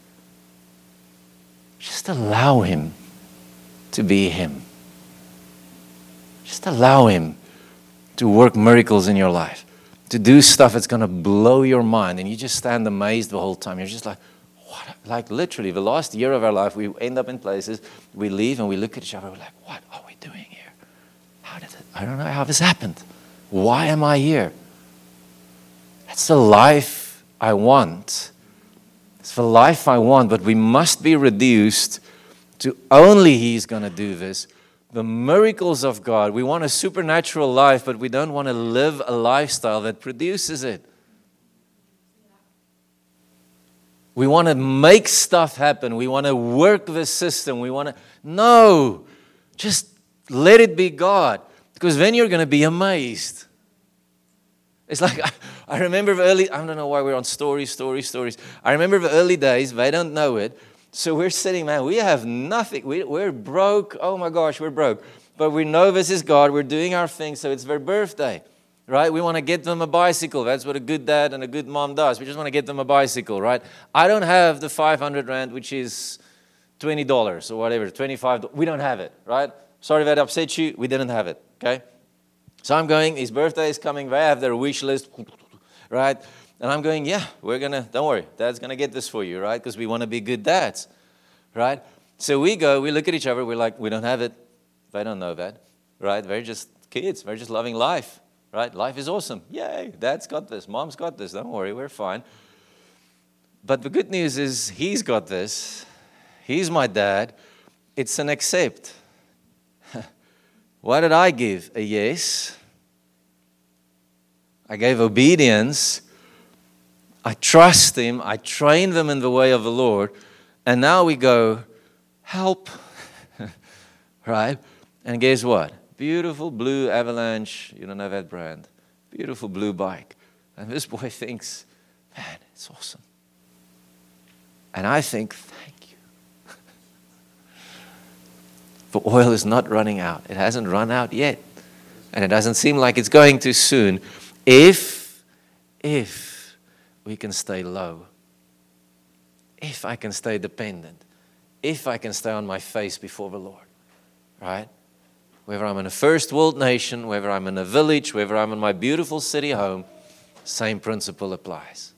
just allow Him to be Him. Just allow Him to work miracles in your life, to do stuff that's going to blow your mind. And you just stand amazed the whole time. You're just like, what? Like literally, the last year of our life, we end up in places, we leave and we look at each other, we're like, what are we doing here? How did it? I don't know how this happened. Why am I here? That's the life I want. It's the life I want, but we must be reduced to only He's going to do this. The miracles of God. We want a supernatural life, but we don't want to live a lifestyle that produces it. We want to make stuff happen. We want to work the system. We want to. No, just let it be God. Because then you're going to be amazed. It's like, I remember the early, I don't know why we're on stories, stories, stories. I remember the early days, they don't know it. So we're sitting, man, we have nothing. We, we're broke. Oh my gosh, we're broke. But we know this is God. We're doing our thing, so it's their birthday, right? We want to get them a bicycle. That's what a good dad and a good mom does. We just want to get them a bicycle, right? I don't have the 500 Rand, which is $20 or whatever, 25 We don't have it, right? Sorry that upset you. We didn't have it. Okay? So I'm going, his birthday is coming, they have their wish list, right? And I'm going, yeah, we're gonna, don't worry, dad's gonna get this for you, right? Because we wanna be good dads, right? So we go, we look at each other, we're like, we don't have it. They don't know that, right? They're just kids, they're just loving life, right? Life is awesome. Yay, dad's got this, mom's got this, don't worry, we're fine. But the good news is, he's got this, he's my dad. It's an accept. What did I give? A yes. I gave obedience. I trust Him. I train them in the way of the Lord. And now we go, help. right? And guess what? Beautiful blue avalanche. You don't know that brand. Beautiful blue bike. And this boy thinks, man, it's awesome. And I think, The oil is not running out. It hasn't run out yet. And it doesn't seem like it's going too soon. If, if we can stay low, if I can stay dependent, if I can stay on my face before the Lord, right? Whether I'm in a first world nation, whether I'm in a village, whether I'm in my beautiful city home, same principle applies.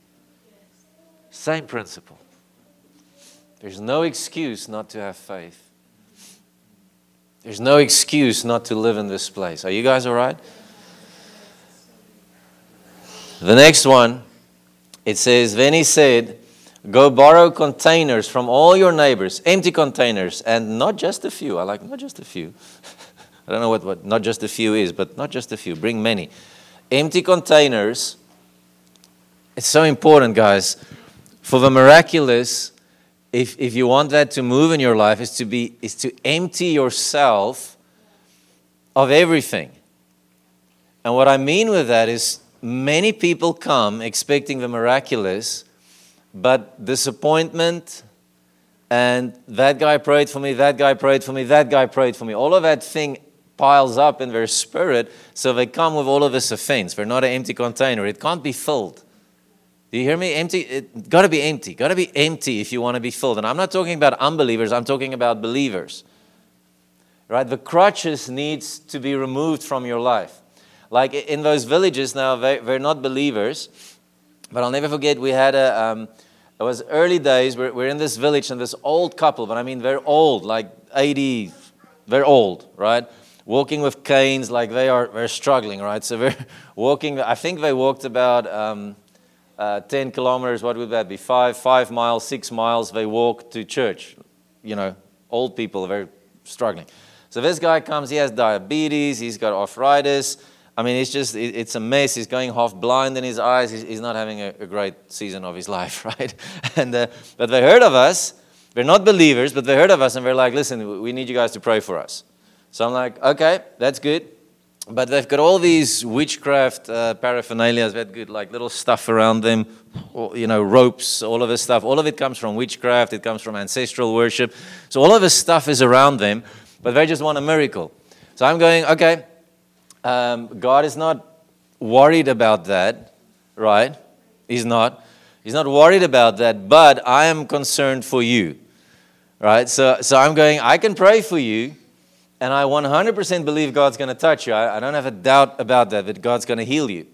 Same principle. There's no excuse not to have faith. There's no excuse not to live in this place. Are you guys all right? The next one, it says, Then he said, Go borrow containers from all your neighbors, empty containers, and not just a few. I like not just a few. I don't know what, what not just a few is, but not just a few. Bring many. Empty containers. It's so important, guys. For the miraculous, if, if you want that to move in your life, is to, be, is to empty yourself of everything. And what I mean with that is many people come expecting the miraculous, but disappointment, and that guy prayed for me, that guy prayed for me, that guy prayed for me. All of that thing piles up in their spirit, so they come with all of this offense. They're not an empty container, it can't be filled. Do you hear me? Empty. It got to be empty. Got to be empty if you want to be filled. And I'm not talking about unbelievers. I'm talking about believers. Right? The crutches needs to be removed from your life. Like in those villages now, they, they're not believers. But I'll never forget. We had a. Um, it was early days. We're, we're in this village and this old couple, but I mean they're old, like 80. They're old, right? Walking with canes, like they are. They're struggling, right? So they're walking. I think they walked about. Um, uh, 10 kilometers, what would that be? Five, five miles, six miles, they walk to church. You know, old people are very struggling. So this guy comes, he has diabetes, he's got arthritis. I mean, it's just, it, it's a mess. He's going half blind in his eyes. He's, he's not having a, a, great season of his life, right? and, uh, but they heard of us, They're not believers, but they heard of us and they're like, listen, we need you guys to pray for us. So I'm like, okay, that's good. But they've got all these witchcraft uh, paraphernalia, that good, like little stuff around them, or, you know, ropes, all of this stuff. All of it comes from witchcraft, it comes from ancestral worship. So all of this stuff is around them, but they just want a miracle. So I'm going, okay, um, God is not worried about that, right? He's not. He's not worried about that, but I am concerned for you, right? So, so I'm going, I can pray for you, and I 100% believe God's going to touch you. I, I don't have a doubt about that, that God's going to heal you.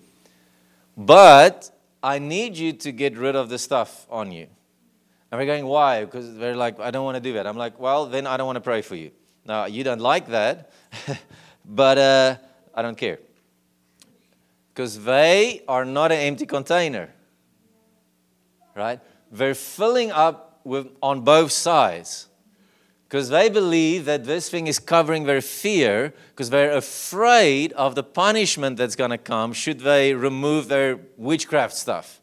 But I need you to get rid of the stuff on you. And we're going, why? Because they're like, I don't want to do that. I'm like, well, then I don't want to pray for you. Now, you don't like that, but uh, I don't care. Because they are not an empty container right? They're filling up with, on both sides because they believe that this thing is covering their fear because they're afraid of the punishment that's going to come should they remove their witchcraft stuff.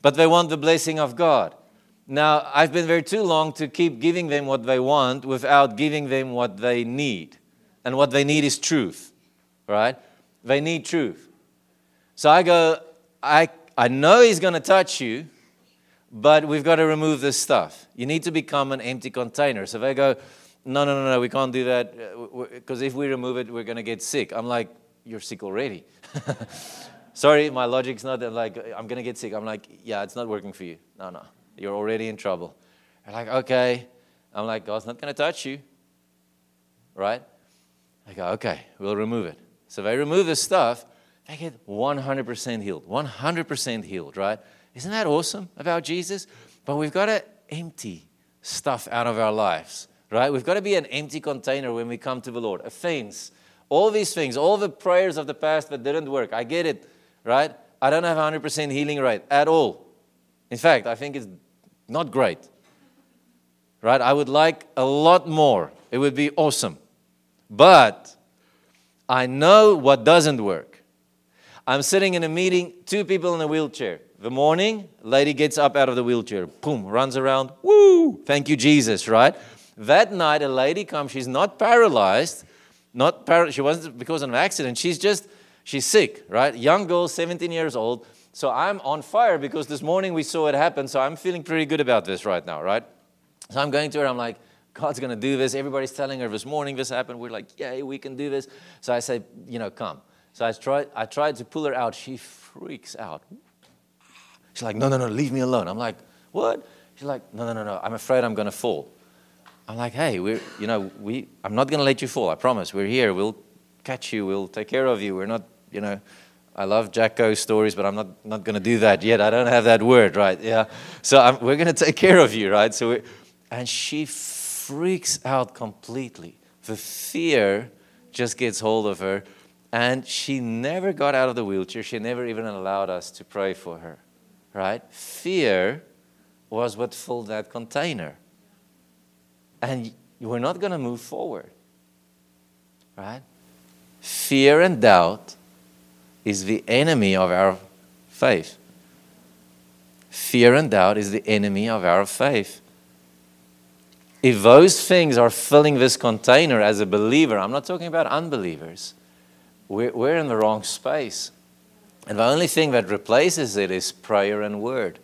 But they want the blessing of God. Now, I've been there too long to keep giving them what they want without giving them what they need. And what they need is truth, right? They need truth. So I go, I I know He's going to touch you, but we've got to remove this stuff. You need to become an empty container. So they go, no, no, no, no, we can't do that because uh, if we remove it, we're going to get sick. I'm like, you're sick already. Sorry, my logic's not that like, I'm going to get sick. I'm like, yeah, it's not working for you. No, no, you're already in trouble. They're like, okay. I'm like, God's not going to touch you. Right? I go, okay, we'll remove it. So they remove the stuff, they get 100% healed. 100% healed, right? Isn't that awesome about Jesus? But we've got to empty stuff out of our lives, right? We've got to be an empty container when we come to the Lord. Offense, all these things, all the prayers of the past that didn't work. I get it, right? I don't have 100% healing rate at all. In fact, I think it's not great, right? I would like a lot more. It would be awesome. But I know what doesn't work. I'm sitting in a meeting, two people in a wheelchair. The morning, lady gets up out of the wheelchair, boom, runs around, woo, thank you, Jesus, right? That night, a lady comes, she's not paralyzed, not par- she wasn't because of an accident, she's just, she's sick, right? Young girl, 17 years old. So I'm on fire because this morning we saw it happen, so I'm feeling pretty good about this right now, right? So I'm going to her, I'm like, God's going to do this. Everybody's telling her this morning this happened. We're like, yay, we can do this. So I say, you know, come. So I tried, I tried to pull her out. She freaks out. She's like, no, no, no, leave me alone. I'm like, what? She's like, no, no, no, no, I'm afraid I'm going to fall. I'm like, hey, we're, you know, we, I'm not going to let you fall. I promise. We're here. We'll catch you. We'll take care of you. We're not, you know, I love Jacko stories, but I'm not, not going to do that yet. I don't have that word, right? Yeah. So I'm, we're going to take care of you, right? So, we and she freaks out completely. The fear just gets hold of her. And she never got out of the wheelchair. She never even allowed us to pray for her. Right? Fear was what filled that container. And we're not going to move forward. Right? Fear and doubt is the enemy of our faith. Fear and doubt is the enemy of our faith. If those things are filling this container as a believer, I'm not talking about unbelievers we're, we're in the wrong space. And the only thing that replaces it is prayer and word.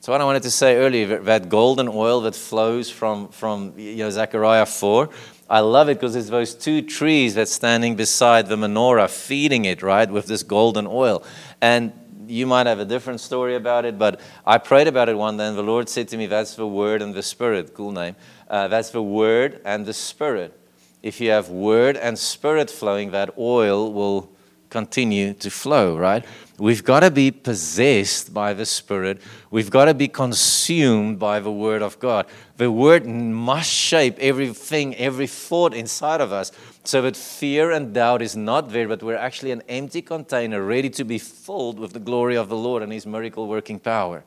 So what I wanted to say earlier, that golden oil that flows from, from you know, Zechariah 4, I love it because it's those two trees that's standing beside the menorah feeding it, right, with this golden oil. And you might have a different story about it, but I prayed about it one day, and the Lord said to me, That's the Word and the Spirit. Cool name. Uh, that's the Word and the Spirit if you have word and spirit flowing, that oil will continue to flow, right? We've got to be possessed by the Spirit. We've got to be consumed by the Word of God. The Word must shape everything, every thought inside of us so that fear and doubt is not there, but we're actually an empty container ready to be filled with the glory of the Lord and His miracle working power.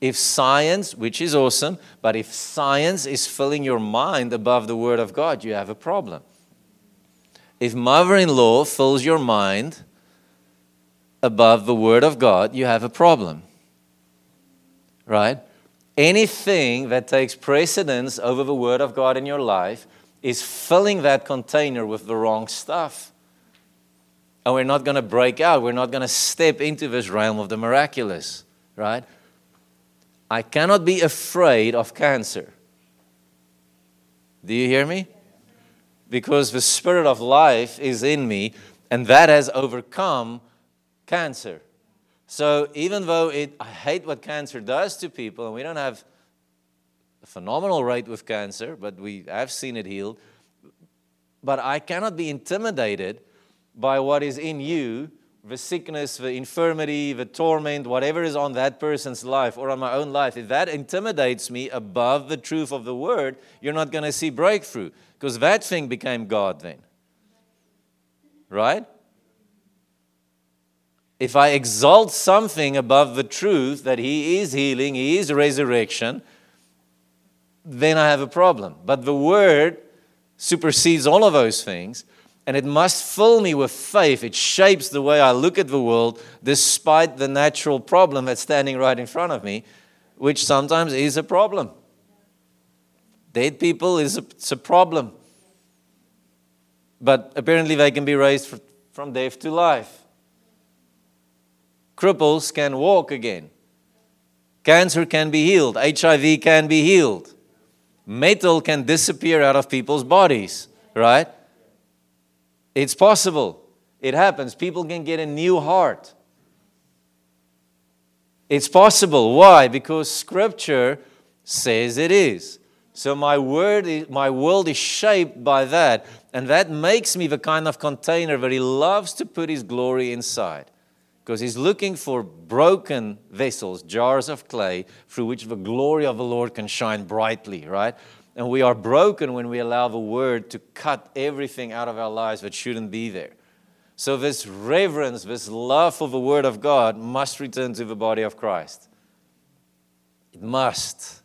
If science, which is awesome, but if science is filling your mind above the Word of God, you have a problem. If mother in law fills your mind above the Word of God, you have a problem. Right? Anything that takes precedence over the Word of God in your life is filling that container with the wrong stuff. And we're not going to break out. We're not going to step into this realm of the miraculous, right? I cannot be afraid of cancer. Do you hear me? Because the spirit of life is in me, and that has overcome cancer. So even though it, I hate what cancer does to people, and we don't have a phenomenal rate with cancer, but we have seen it healed. But I cannot be intimidated by what is in you the sickness, the infirmity, the torment, whatever is on that person's life or on my own life, if that intimidates me above the truth of the word, you're not going to see breakthrough because that thing became God then. Right? If I exalt something above the truth that He is healing, He is resurrection, then I have a problem. But the word supersedes all of those things and it must fill me with faith. It shapes the way I look at the world despite the natural problem that's standing right in front of me, which sometimes is a problem. Dead people is a, it's a problem. But apparently they can be raised from death to life. Cripples can walk again. Cancer can be healed. HIV can be healed. Metal can disappear out of people's bodies, right? It's possible. It happens. People can get a new heart. It's possible. Why? Because Scripture says it is. So my word, is, my world is shaped by that, and that makes me the kind of container that He loves to put His glory inside, because He's looking for broken vessels, jars of clay, through which the glory of the Lord can shine brightly. Right? And we are broken when we allow the word to cut everything out of our lives that shouldn't be there. So, this reverence, this love for the word of God must return to the body of Christ. It must.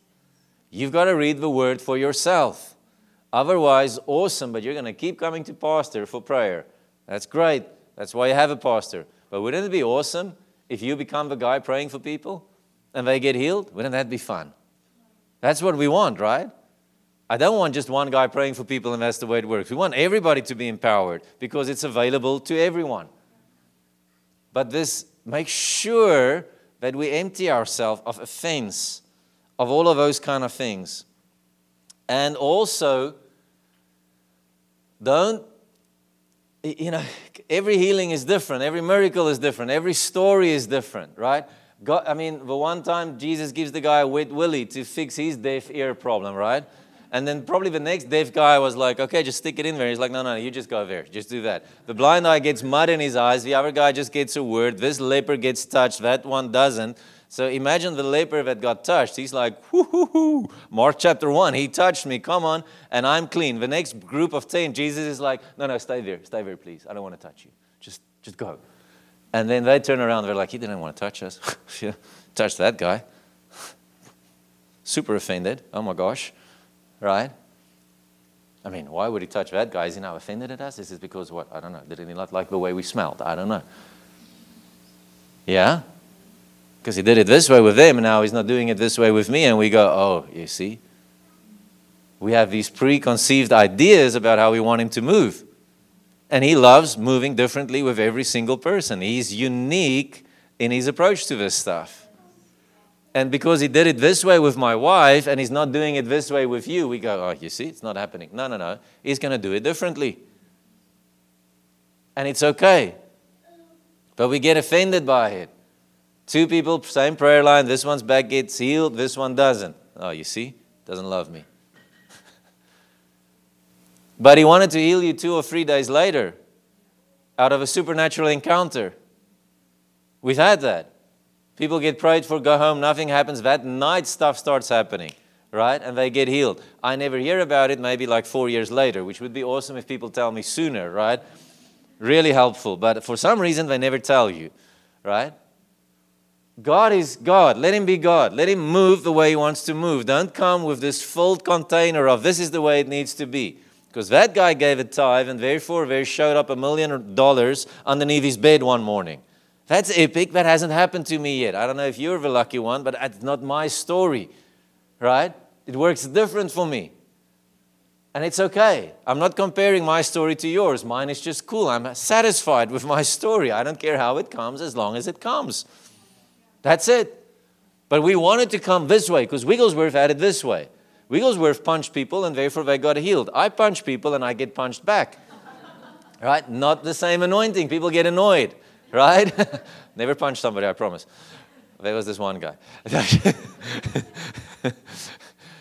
You've got to read the word for yourself. Otherwise, awesome, but you're going to keep coming to pastor for prayer. That's great. That's why you have a pastor. But wouldn't it be awesome if you become the guy praying for people and they get healed? Wouldn't that be fun? That's what we want, right? I don't want just one guy praying for people, and that's the way it works. We want everybody to be empowered because it's available to everyone. But this makes sure that we empty ourselves of offense, of all of those kind of things. And also, don't, you know, every healing is different, every miracle is different, every story is different, right? God, I mean, the one time Jesus gives the guy a wet willy to fix his deaf ear problem, right? And then probably the next deaf guy was like, okay, just stick it in there. He's like, no, no, you just go there. Just do that. The blind eye gets mud in his eyes. The other guy just gets a word. This leper gets touched. That one doesn't. So imagine the leper that got touched. He's like, whoo, hoo, hoo. Mark chapter 1, he touched me. Come on. And I'm clean. The next group of 10, Jesus is like, no, no, stay there. Stay there, please. I don't want to touch you. Just, just go. And then they turn around. They're like, he didn't want to touch us. touch that guy. Super offended. Oh my gosh right? I mean, why would he touch that guy? Is he now offended at us? Is it because what? I don't know. Did he not like the way we smelled? I don't know. Yeah? Because he did it this way with them, and now he's not doing it this way with me, and we go, oh, you see? We have these preconceived ideas about how we want him to move. And he loves moving differently with every single person. He's unique in his approach to this stuff. And because he did it this way with my wife and he's not doing it this way with you, we go, oh, you see, it's not happening. No, no, no. He's going to do it differently. And it's okay. But we get offended by it. Two people, same prayer line. This one's back gets healed, this one doesn't. Oh, you see? Doesn't love me. but he wanted to heal you two or three days later out of a supernatural encounter. We've had that. People get prayed for, go home, nothing happens. That night, stuff starts happening, right? And they get healed. I never hear about it, maybe like four years later, which would be awesome if people tell me sooner, right? Really helpful. But for some reason, they never tell you, right? God is God. Let Him be God. Let Him move the way He wants to move. Don't come with this filled container of this is the way it needs to be. Because that guy gave a tithe and therefore there showed up a million dollars underneath his bed one morning. That's epic. That hasn't happened to me yet. I don't know if you're the lucky one, but it's not my story. right? It works different for me. And it's okay. I'm not comparing my story to yours. Mine is just cool. I'm satisfied with my story. I don't care how it comes as long as it comes. That's it. But we wanted to come this way because Wigglesworth had it this way. Wigglesworth punched people and therefore they got healed. I punch people and I get punched back. right? Not the same anointing. People get annoyed, right? Never punch somebody, I promise. There was this one guy.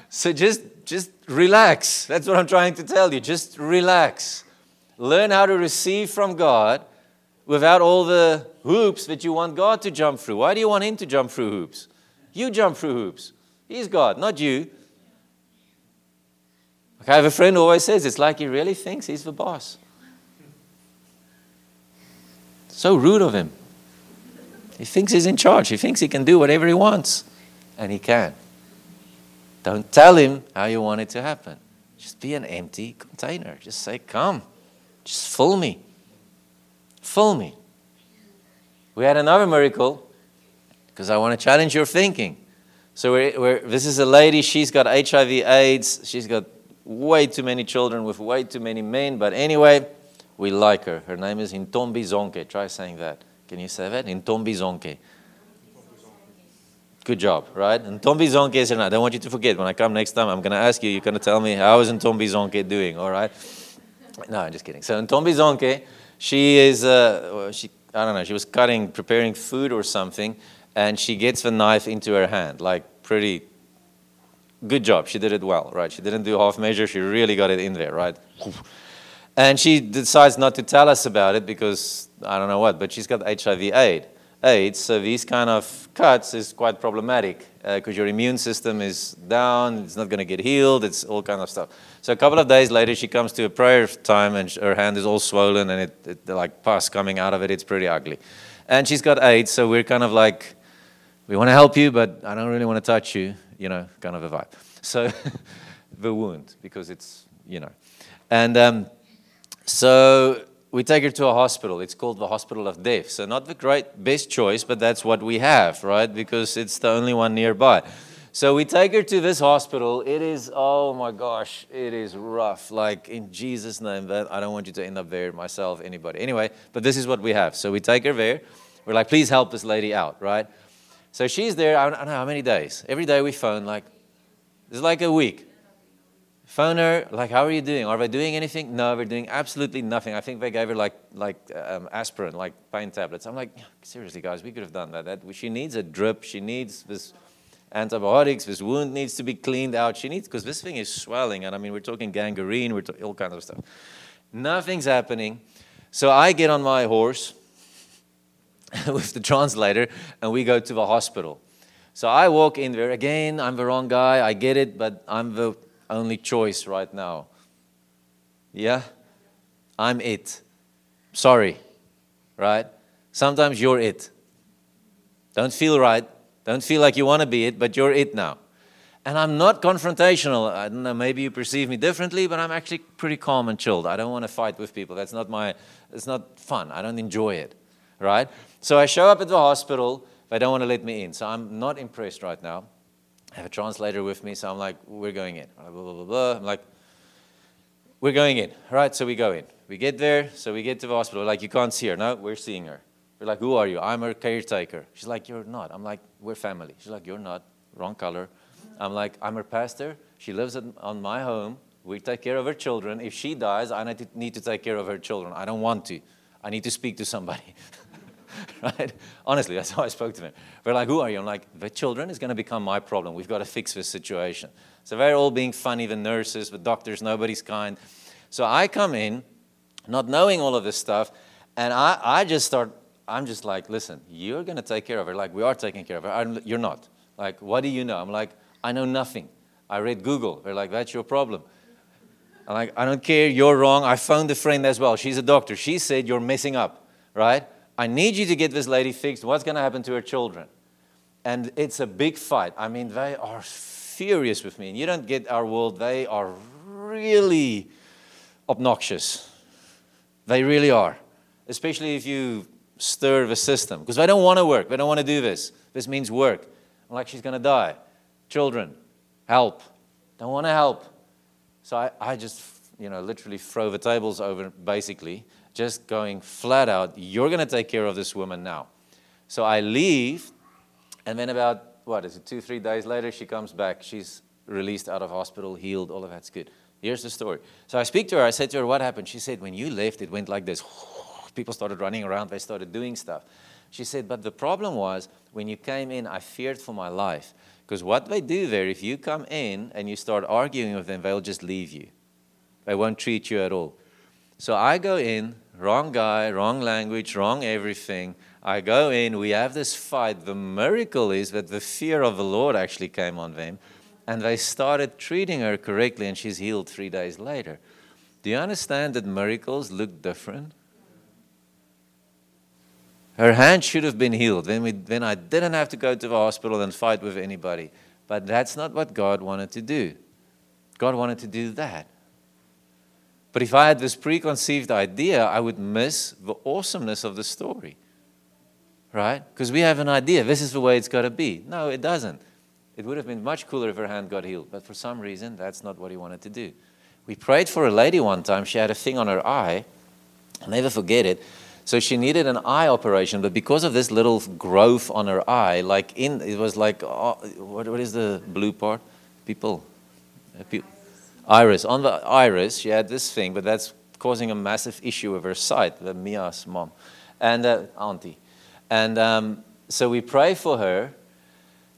so just just relax. That's what I'm trying to tell you. Just relax. Learn how to receive from God without all the hoops that you want God to jump through. Why do you want him to jump through hoops? You jump through hoops. He's God, not you. I have a friend who always says it's like he really thinks he's the boss. So rude of him. He thinks he's in charge. He thinks he can do whatever he wants. And he can. Don't tell him how you want it to happen. Just be an empty container. Just say, Come. Just fill me. Fill me. We had another miracle because I want to challenge your thinking. So we're, we're, this is a lady, she's got HIV AIDS, she's got way too many children with way too many men, but anyway, we like her. Her name is Intombi Zonke. Try saying that. Can you say that? Intombi Zonke. Good job, right? Intombi Zonke is her name. I don't want you to forget. When I come next time, I'm going to ask you, you're going to tell me, how is Intombi Zonke doing, all right? No, I'm just kidding. So Intombi Zonke, she is, uh, she, I don't know, she was cutting, preparing food or something, and she gets the knife into her hand, like pretty good job. She did it well, right? She didn't do half measure. She really got it in there, right? And she decides not to tell us about it because I don't know what, but she's got HIV AIDS. AIDS, so these kind of cuts is quite problematic because uh, your immune system is down, it's not going to get healed, it's all kind of stuff. So a couple of days later, she comes to a prayer time and her hand is all swollen and it, it like pus coming out of it. It's pretty ugly, and she's got AIDS, so we're kind of like, we want to help you, but I don't really want to touch you you know, kind of a vibe. So the wound, because it's, you know. And um, so we take her to a hospital. It's called the Hospital of Death. So not the great best choice, but that's what we have, right? Because it's the only one nearby. So we take her to this hospital. It is, oh my gosh, it is rough. Like in Jesus' name, that I don't want you to end up there myself, anybody. Anyway, but this is what we have. So we take her there. We're like, please help this lady out, right? So she's there, I don't know how many days. Every day we phone, like, it's like a week. Phone her, like, how are you doing? Are they doing anything? No, they're doing absolutely nothing. I think they gave her like, like um, aspirin, like pain tablets. I'm like, seriously, guys, we could have done that. that. She needs a drip. She needs this antibiotics. This wound needs to be cleaned out. She needs, because this thing is swelling. And I mean, we're talking gangrene, we're talking all kinds of stuff. Nothing's happening. So I get on my horse with the translator and we go to the hospital. So I walk in there. Again, I'm the wrong guy. I get it, but I'm the only choice right now. Yeah? I'm it. Sorry. Right? Sometimes you're it. Don't feel right. Don't feel like you want to be it, but you're it now. And I'm not confrontational. I don't know, maybe you perceive me differently, but I'm actually pretty calm and chilled. I don't want to fight with people. That's not my, it's not fun. I don't enjoy it. Right? So I show up at the hospital. They don't want to let me in. So I'm not impressed right now. I have a translator with me, so I'm like, we're going in. Blah, blah, blah, blah. I'm like, we're going in. All right, so we go in. We get there, so we get to the hospital. We're like, you can't see her. No, we're seeing her. We're like, who are you? I'm her caretaker. She's like, you're not. I'm like, we're family. She's like, you're not. Wrong color. I'm like, I'm her pastor. She lives on my home. We take care of her children. If she dies, I need to take care of her children. I don't want to. I need to speak to somebody. right? Honestly, that's how I spoke to them. They're like, who are you? I'm like, the children is going to become my problem. We've got to fix this situation. So they're all being funny, the nurses, the doctors, nobody's kind. So I come in, not knowing all of this stuff, and I, I just start, I'm just like, listen, you're going to take care of her. Like, we are taking care of her. I'm, you're not. Like, what do you know? I'm like, I know nothing. I read Google. They're like, that's your problem. I'm like, I don't care. You're wrong. I phoned a friend as well. She's a doctor. She said you're messing up, right? I need you to get this lady fixed. What's going to happen to her children? And it's a big fight. I mean, they are furious with me. And you don't get our world, they are really obnoxious. They really are. Especially if you stir the system. Because they don't want to work. They don't want to do this. This means work. I'm like, she's going to die. Children. help. Don't want to help. So I, I just, you know, literally throw the tables over, basically, just going flat out, you're going to take care of this woman now. So I leave, and then about, what is it, two, three days later, she comes back. She's released out of hospital, healed, all of that's good. Here's the story. So I speak to her, I said to her, What happened? She said, When you left, it went like this. People started running around, they started doing stuff. She said, But the problem was, when you came in, I feared for my life. Because what they do there, if you come in and you start arguing with them, they'll just leave you. They won't treat you at all. So I go in, wrong guy, wrong language, wrong everything. I go in, we have this fight. The miracle is that the fear of the Lord actually came on them, and they started treating her correctly, and she's healed three days later. Do you understand that miracles look different? Her hand should have been healed. Then, we, then I didn't have to go to the hospital and fight with anybody. But that's not what God wanted to do. God wanted to do that. But if I had this preconceived idea, I would miss the awesomeness of the story. Right? Because we have an idea, this is the way it's got to be. No, it doesn't. It would have been much cooler if her hand got healed. But for some reason, that's not what he wanted to do. We prayed for a lady one time. She had a thing on her eye. I'll never forget it. So she needed an eye operation, but because of this little growth on her eye, like in, it was like, uh, what, what is the blue part? People, uh, iris. On the iris, she had this thing, but that's causing a massive issue with her sight, the Mia's mom and uh, auntie. And um, so we pray for her.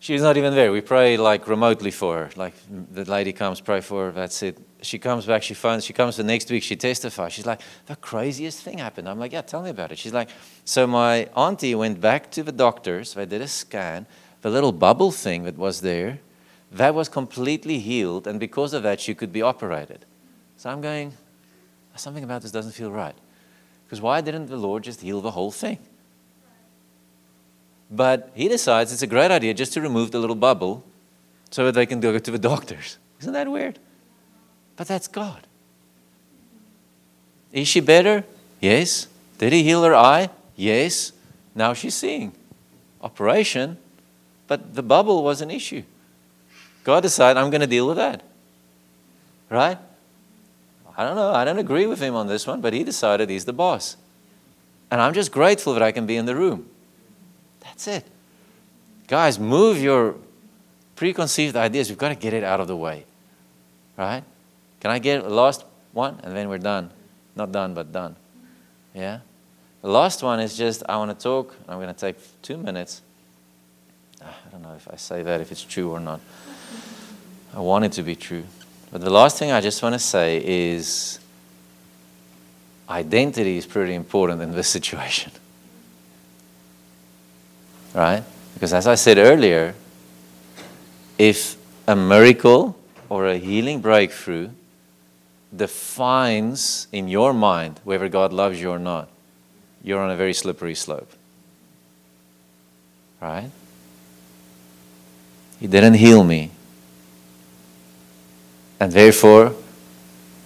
She's not even there. We pray like remotely for her. Like the lady comes, pray for her, that's it she comes back, she finds, she comes the next week, she testifies. She's like, the craziest thing happened. I'm like, yeah, tell me about it. She's like, so my auntie went back to the doctors, they did a scan, the little bubble thing that was there, that was completely healed, and because of that, she could be operated. So I'm going, something about this doesn't feel right. Because why didn't the Lord just heal the whole thing? But he decides it's a great idea just to remove the little bubble so that they can go to the doctors. Isn't that weird? But that's God. Is she better? Yes. Did he heal her eye? Yes. Now she's seeing. Operation, but the bubble was an issue. God decided, I'm going to deal with that. Right? I don't know. I don't agree with him on this one, but he decided he's the boss. And I'm just grateful that I can be in the room. That's it. Guys, move your preconceived ideas. We've got to get it out of the way. Right? Can I get a last one? And then we're done. Not done, but done. Yeah? The last one is just I want to talk. I'm going to take two minutes. Ah, I don't know if I say that, if it's true or not. I want it to be true. But the last thing I just want to say is identity is pretty important in this situation. Right? Because as I said earlier, if a miracle or a healing breakthrough defines in your mind whether God loves you or not, you're on a very slippery slope. Right? He didn't heal me. And therefore,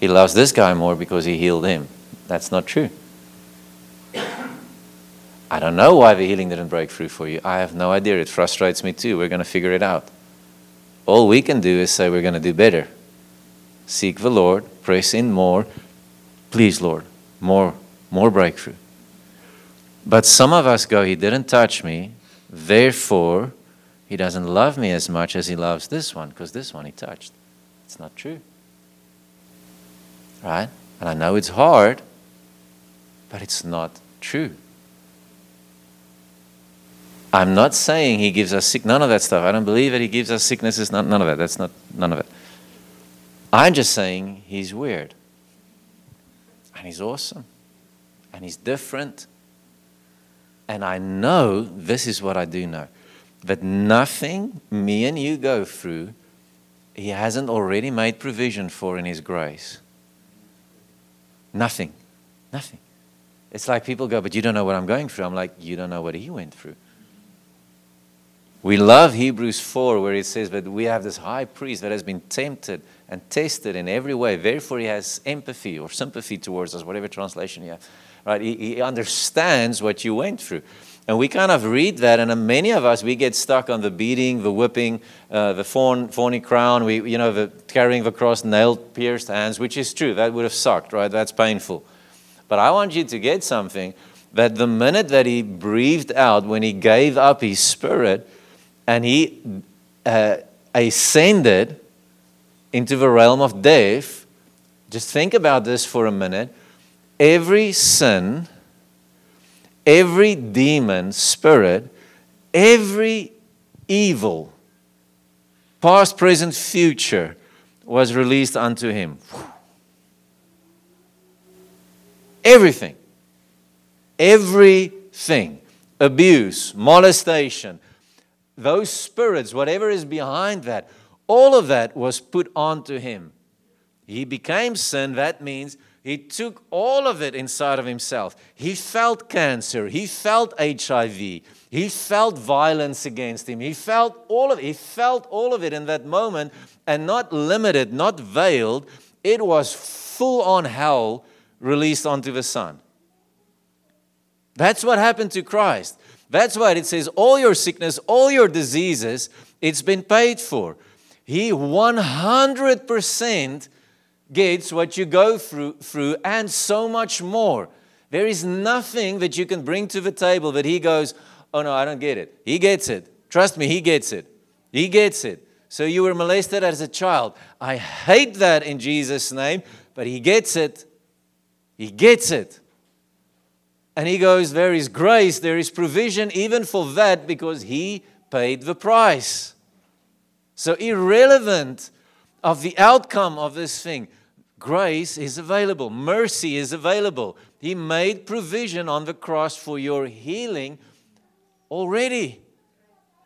he loves this guy more because he healed him. That's not true. I don't know why the healing didn't break through for you. I have no idea. It frustrates me too. We're going to figure it out. All we can do is say we're going to do better. Seek the Lord, press in more. Please, Lord, more, more breakthrough. But some of us go, He didn't touch me, therefore, He doesn't love me as much as He loves this one, because this one He touched. It's not true. Right? And I know it's hard, but it's not true. I'm not saying he gives us sick, none of that stuff. I don't believe that he gives us sicknesses, none, none of that. That's not, none of it. I'm just saying he's weird. And he's awesome. And he's different. And I know this is what I do know that nothing me and you go through, he hasn't already made provision for in his grace. Nothing. Nothing. It's like people go, but you don't know what I'm going through. I'm like, you don't know what he went through. We love Hebrews 4, where it says that we have this high priest that has been tempted and tested in every way. Therefore, he has empathy or sympathy towards us, whatever translation you have. Right? He, he understands what you went through. And we kind of read that, and many of us, we get stuck on the beating, the whipping, uh, the thorn, thorny crown, we, you know, the carrying the cross, nailed, pierced hands, which is true. That would have sucked, right? That's painful. But I want you to get something that the minute that he breathed out, when he gave up his spirit and he uh, ascended into the realm of death, just think about this for a minute. Every sin, every demon, spirit, every evil, past, present, future, was released unto him. Everything. Everything. Abuse, molestation, those spirits, whatever is behind that, all of that was put onto him. He became sin. That means he took all of it inside of himself. He felt cancer. He felt HIV. He felt violence against him. He felt all of it. He felt all of it in that moment and not limited, not veiled. It was full on hell released onto the Son. That's what happened to Christ. That's why it says, all your sickness, all your diseases, it's been paid for. He 100% gets what you go through, through and so much more. There is nothing that you can bring to the table that he goes, Oh no, I don't get it. He gets it. Trust me, he gets it. He gets it. So you were molested as a child. I hate that in Jesus' name, but he gets it. He gets it. And he goes, There is grace, there is provision even for that because he paid the price. So, irrelevant of the outcome of this thing, grace is available, mercy is available. He made provision on the cross for your healing already.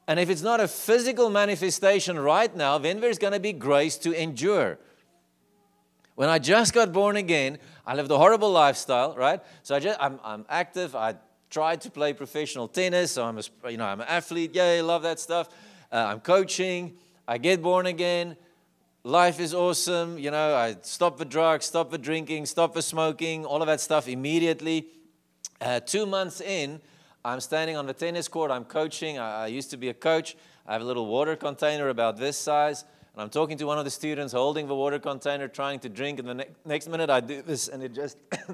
And if it's not a physical manifestation right now, then there's going to be grace to endure. When I just got born again, I lived a horrible lifestyle, right? So I just, I'm, I'm active. I tried to play professional tennis. So I'm a, you know, I'm an athlete. Yay, love that stuff. Uh, I'm coaching. I get born again. Life is awesome. You know, I stop the drugs, stop the drinking, stop the smoking, all of that stuff immediately. Uh, two months in, I'm standing on the tennis court. I'm coaching. I, I used to be a coach. I have a little water container about this size. And I'm talking to one of the students holding the water container, trying to drink. And the ne- next minute, I do this, and it just.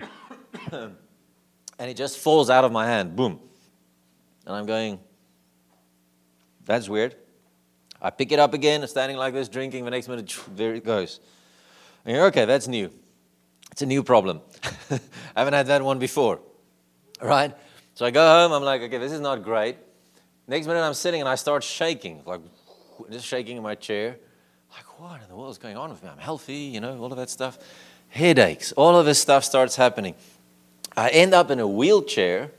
and it just falls out of my hand. Boom. And I'm going, that's weird. I pick it up again, standing like this, drinking. The next minute, there it goes. Okay, that's new. It's a new problem. I haven't had that one before. Right? So I go home, I'm like, okay, this is not great. Next minute, I'm sitting and I start shaking, like just shaking in my chair. Like, what in the world is going on with me? I'm healthy, you know, all of that stuff. Headaches, all of this stuff starts happening. I end up in a wheelchair,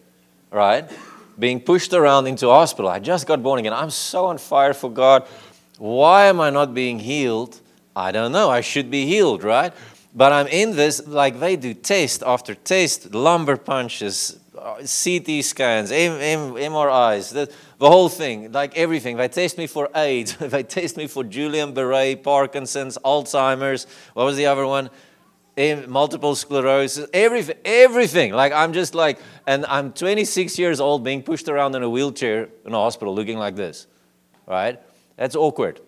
right? Being pushed around into hospital. I just got born again. I'm so on fire for God. Why am I not being healed? I don't know. I should be healed, right? But I'm in this, like they do test after test, lumbar punches, uh, CT scans, M- M- MRIs, the, the whole thing, like everything. They test me for AIDS, they test me for Guillain-Barré Parkinson's, Alzheimer's. What was the other one? Multiple sclerosis, everything, everything. Like I'm just like, and I'm 26 years old being pushed around in a wheelchair in a hospital looking like this, right? That's awkward.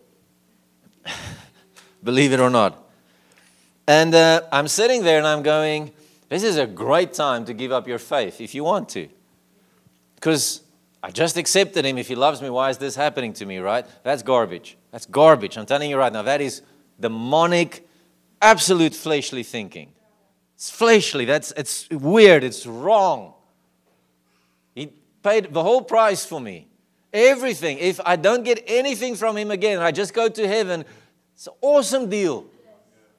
Believe it or not. And uh, I'm sitting there and I'm going, this is a great time to give up your faith if you want to. Because I just accepted him. If he loves me, why is this happening to me, right? That's garbage. That's garbage. I'm telling you right now, that is demonic absolute fleshly thinking. It's fleshly. That's it's weird. It's wrong. He paid the whole price for me. Everything. If I don't get anything from him again, I just go to heaven. It's an awesome deal.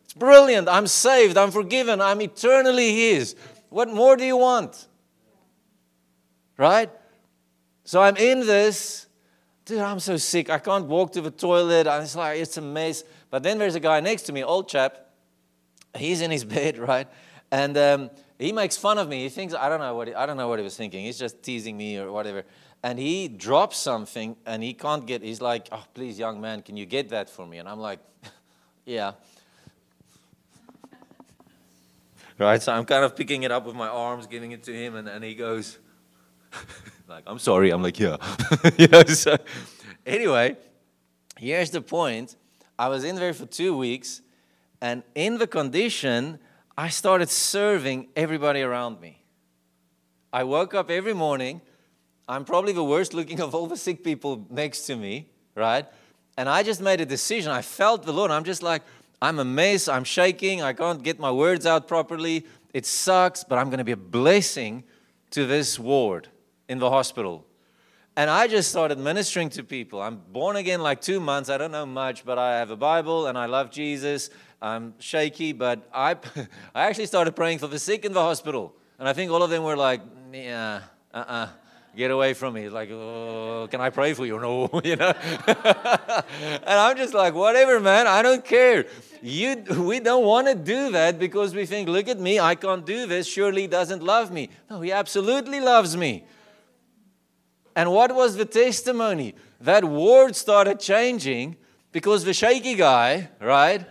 It's brilliant. I'm saved. I'm forgiven. I'm eternally his. What more do you want? Right? So I'm in this. Dude, I'm so sick. I can't walk to the toilet. Just like, it's a mess. But then there's a guy next to me, old chap, he's in his bed, right? And um, he makes fun of me. He thinks I don't know what he, I don't know what he was thinking. He's just teasing me or whatever. And he drops something, and he can't get. He's like, "Oh, please, young man, can you get that for me?" And I'm like, "Yeah." right. So I'm kind of picking it up with my arms, giving it to him, and, and he goes, like, I'm sorry. I'm like, yeah. you know, so anyway, here's the point. I was in there for two weeks, and in the condition, I started serving everybody around me. I woke up every morning. I'm probably the worst looking of all the sick people next to me, right? And I just made a decision. I felt the Lord. I'm just like, I'm a mess. I'm shaking. I can't get my words out properly. It sucks, but I'm going to be a blessing to this ward in the hospital. And I just started ministering to people. I'm born again like two months. I don't know much, but I have a Bible and I love Jesus. I'm shaky, but I, I actually started praying for the sick in the hospital. And I think all of them were like, yeah, uh uh-uh. uh get away from me. Like, oh, can I pray for you? No, you know. and I'm just like, whatever, man. I don't care. You, we don't want to do that because we think, look at me, I can't do this. Surely he doesn't love me. No, he absolutely loves me. And what was the testimony? That word started changing because the shaky guy, right,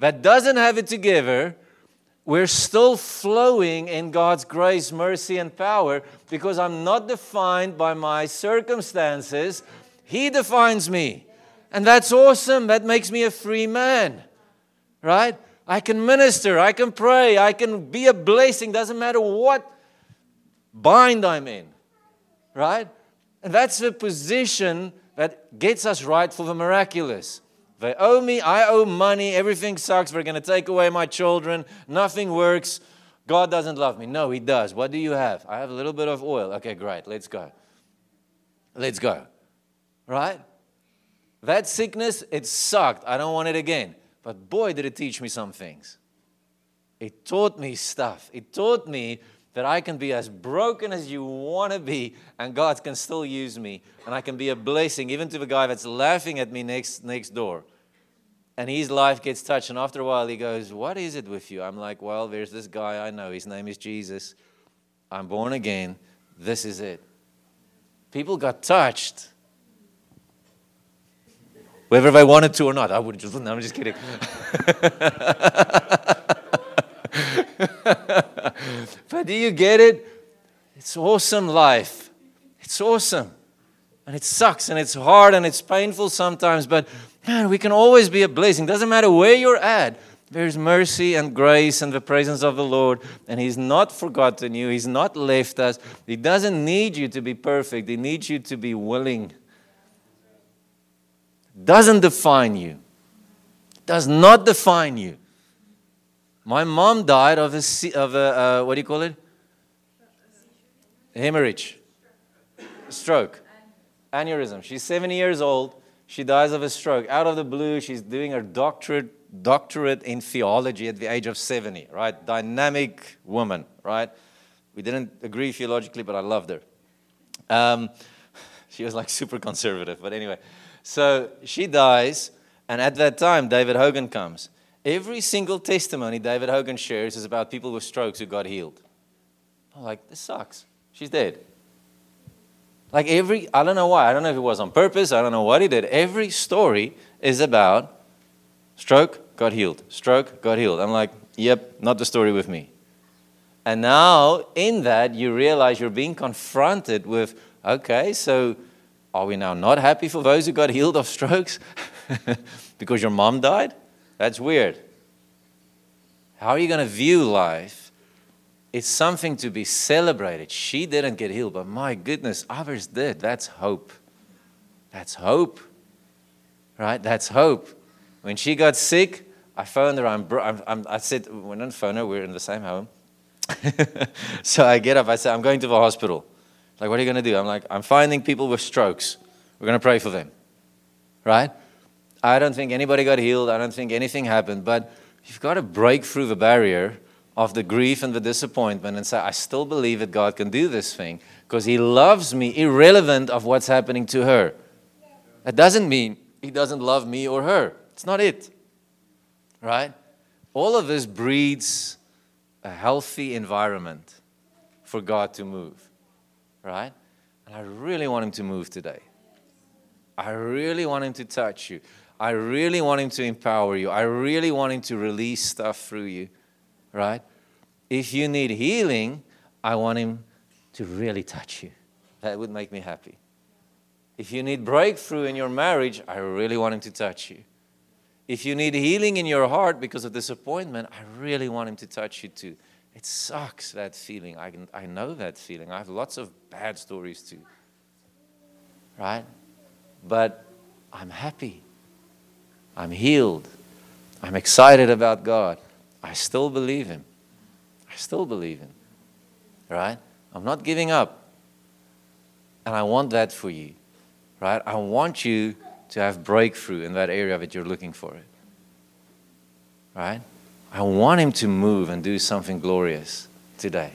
that doesn't have it together, we're still flowing in God's grace, mercy, and power because I'm not defined by my circumstances. He defines me. And that's awesome. That makes me a free man, right? I can minister, I can pray, I can be a blessing, doesn't matter what bind I'm in, right? And that's the position that gets us right for the miraculous. They owe me, I owe money, everything sucks, they're going to take away my children, nothing works. God doesn't love me. No, He does. What do you have? I have a little bit of oil. Okay, great, let's go. Let's go. Right? That sickness, it sucked. I don't want it again. But boy, did it teach me some things. It taught me stuff. It taught me that I can be as broken as you want to be, and God can still use me, and I can be a blessing even to the guy that's laughing at me next, next door. And his life gets touched, and after a while he goes, What is it with you? I'm like, Well, there's this guy I know. His name is Jesus. I'm born again. This is it. People got touched. Whether they wanted to or not, I would just, no, I'm just kidding. but do you get it? It's awesome life. It's awesome. And it sucks and it's hard and it's painful sometimes, but man, we can always be a blessing. Doesn't matter where you're at. There's mercy and grace and the presence of the Lord, and He's not forgotten you. He's not left us. He doesn't need you to be perfect. He needs you to be willing. Doesn't define you. Does not define you. My mom died of a, of a uh, what do you call it? Hemorrhage. Stroke. Aneurysm. She's 70 years old. She dies of a stroke. Out of the blue, she's doing her doctorate, doctorate in theology at the age of 70, right? Dynamic woman, right? We didn't agree theologically, but I loved her. Um, she was like super conservative, but anyway. So she dies, and at that time, David Hogan comes. Every single testimony David Hogan shares is about people with strokes who got healed. I'm like, this sucks. She's dead. Like every, I don't know why. I don't know if it was on purpose. I don't know what he did. Every story is about stroke, got healed. Stroke, got healed. I'm like, yep, not the story with me. And now, in that, you realize you're being confronted with, okay, so are we now not happy for those who got healed of strokes because your mom died? That's weird. How are you going to view life? It's something to be celebrated. She didn't get healed, but my goodness, others did. That's hope. That's hope. Right? That's hope. When she got sick, I phoned her. I'm, I'm, i said, we didn't phone her, we're in the same home. so I get up, I said, I'm going to the hospital. Like, what are you going to do? I'm like, I'm finding people with strokes. We're going to pray for them. Right? I don't think anybody got healed. I don't think anything happened. But you've got to break through the barrier of the grief and the disappointment and say, I still believe that God can do this thing because He loves me, irrelevant of what's happening to her. That doesn't mean He doesn't love me or her. It's not it. Right? All of this breeds a healthy environment for God to move. Right? And I really want Him to move today. I really want Him to touch you. I really want Him to empower you. I really want Him to release stuff through you, right? If you need healing, I want Him to really touch you. That would make me happy. If you need breakthrough in your marriage, I really want Him to touch you. If you need healing in your heart because of disappointment, I really want Him to touch you too. It sucks, that feeling. I, can, I know that feeling. I have lots of bad stories too. Right? But I'm happy. I'm healed. I'm excited about God. I still believe Him. I still believe Him. Right? I'm not giving up. And I want that for you. Right? I want you to have breakthrough in that area that you're looking for it. Right? I want him to move and do something glorious today.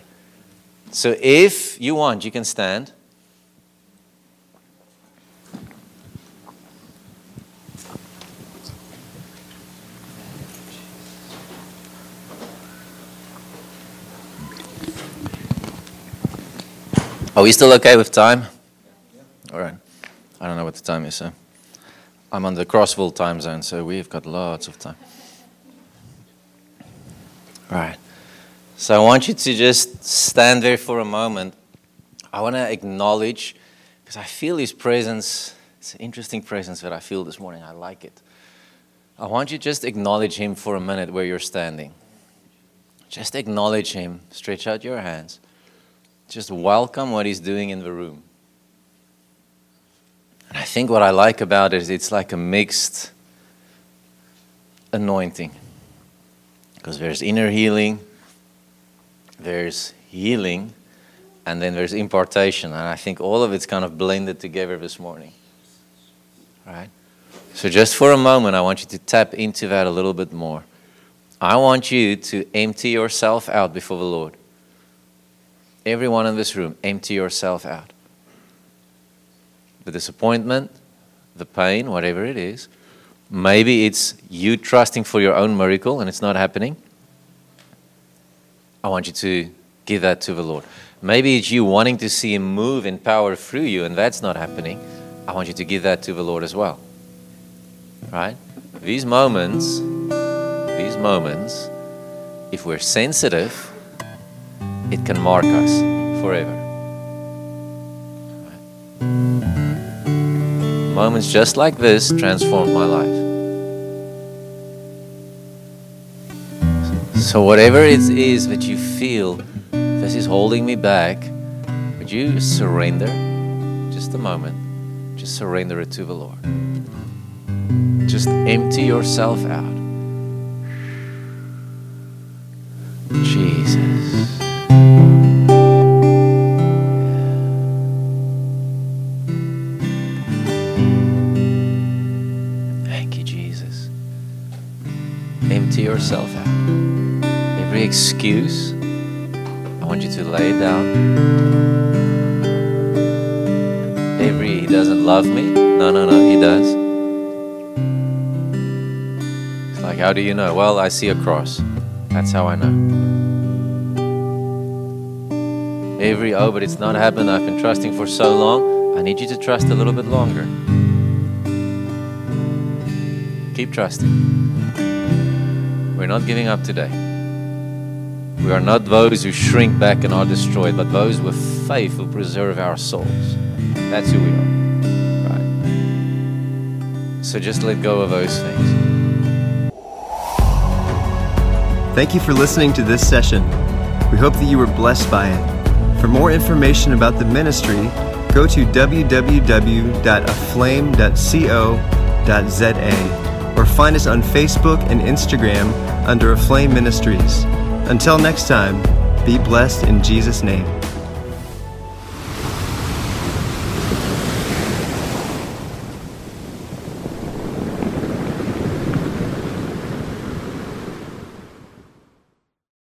So if you want, you can stand. Are we still okay with time? All right. I don't know what the time is, so. I'm on the Crossville time zone, so we've got lots of time. All right. So I want you to just stand there for a moment. I want to acknowledge, because I feel His presence. It's an interesting presence that I feel this morning. I like it. I want you to just acknowledge Him for a minute where you're standing. Just acknowledge Him. Stretch out your hands. Just welcome what He's doing in the room. And I think what I like about it is it's like a mixed anointing. Because there's inner healing, there's healing, and then there's impartation. And I think all of it's kind of blended together this morning. Right? So, just for a moment, I want you to tap into that a little bit more. I want you to empty yourself out before the Lord. Everyone in this room, empty yourself out. The disappointment, the pain, whatever it is. Maybe it's you trusting for your own miracle and it's not happening. I want you to give that to the Lord. Maybe it's you wanting to see Him move in power through you and that's not happening. I want you to give that to the Lord as well. Right? These moments, these moments, if we're sensitive, it can mark us forever. Moments just like this transformed my life. So, whatever it is that you feel this is holding me back, would you surrender? Just a moment. Just surrender it to the Lord. Just empty yourself out. Jesus. Yourself. Every excuse, I want you to lay it down. Every he doesn't love me. No, no, no, he does. It's like, how do you know? Well, I see a cross. That's how I know. Every, oh, but it's not happened. I've been trusting for so long. I need you to trust a little bit longer. Keep trusting. We're not giving up today. We are not those who shrink back and are destroyed, but those with faith who preserve our souls. That's who we are. Right? So just let go of those things. Thank you for listening to this session. We hope that you were blessed by it. For more information about the ministry, go to www.aflame.co.za or find us on Facebook and Instagram under Aflame Ministries. Until next time, be blessed in Jesus' name.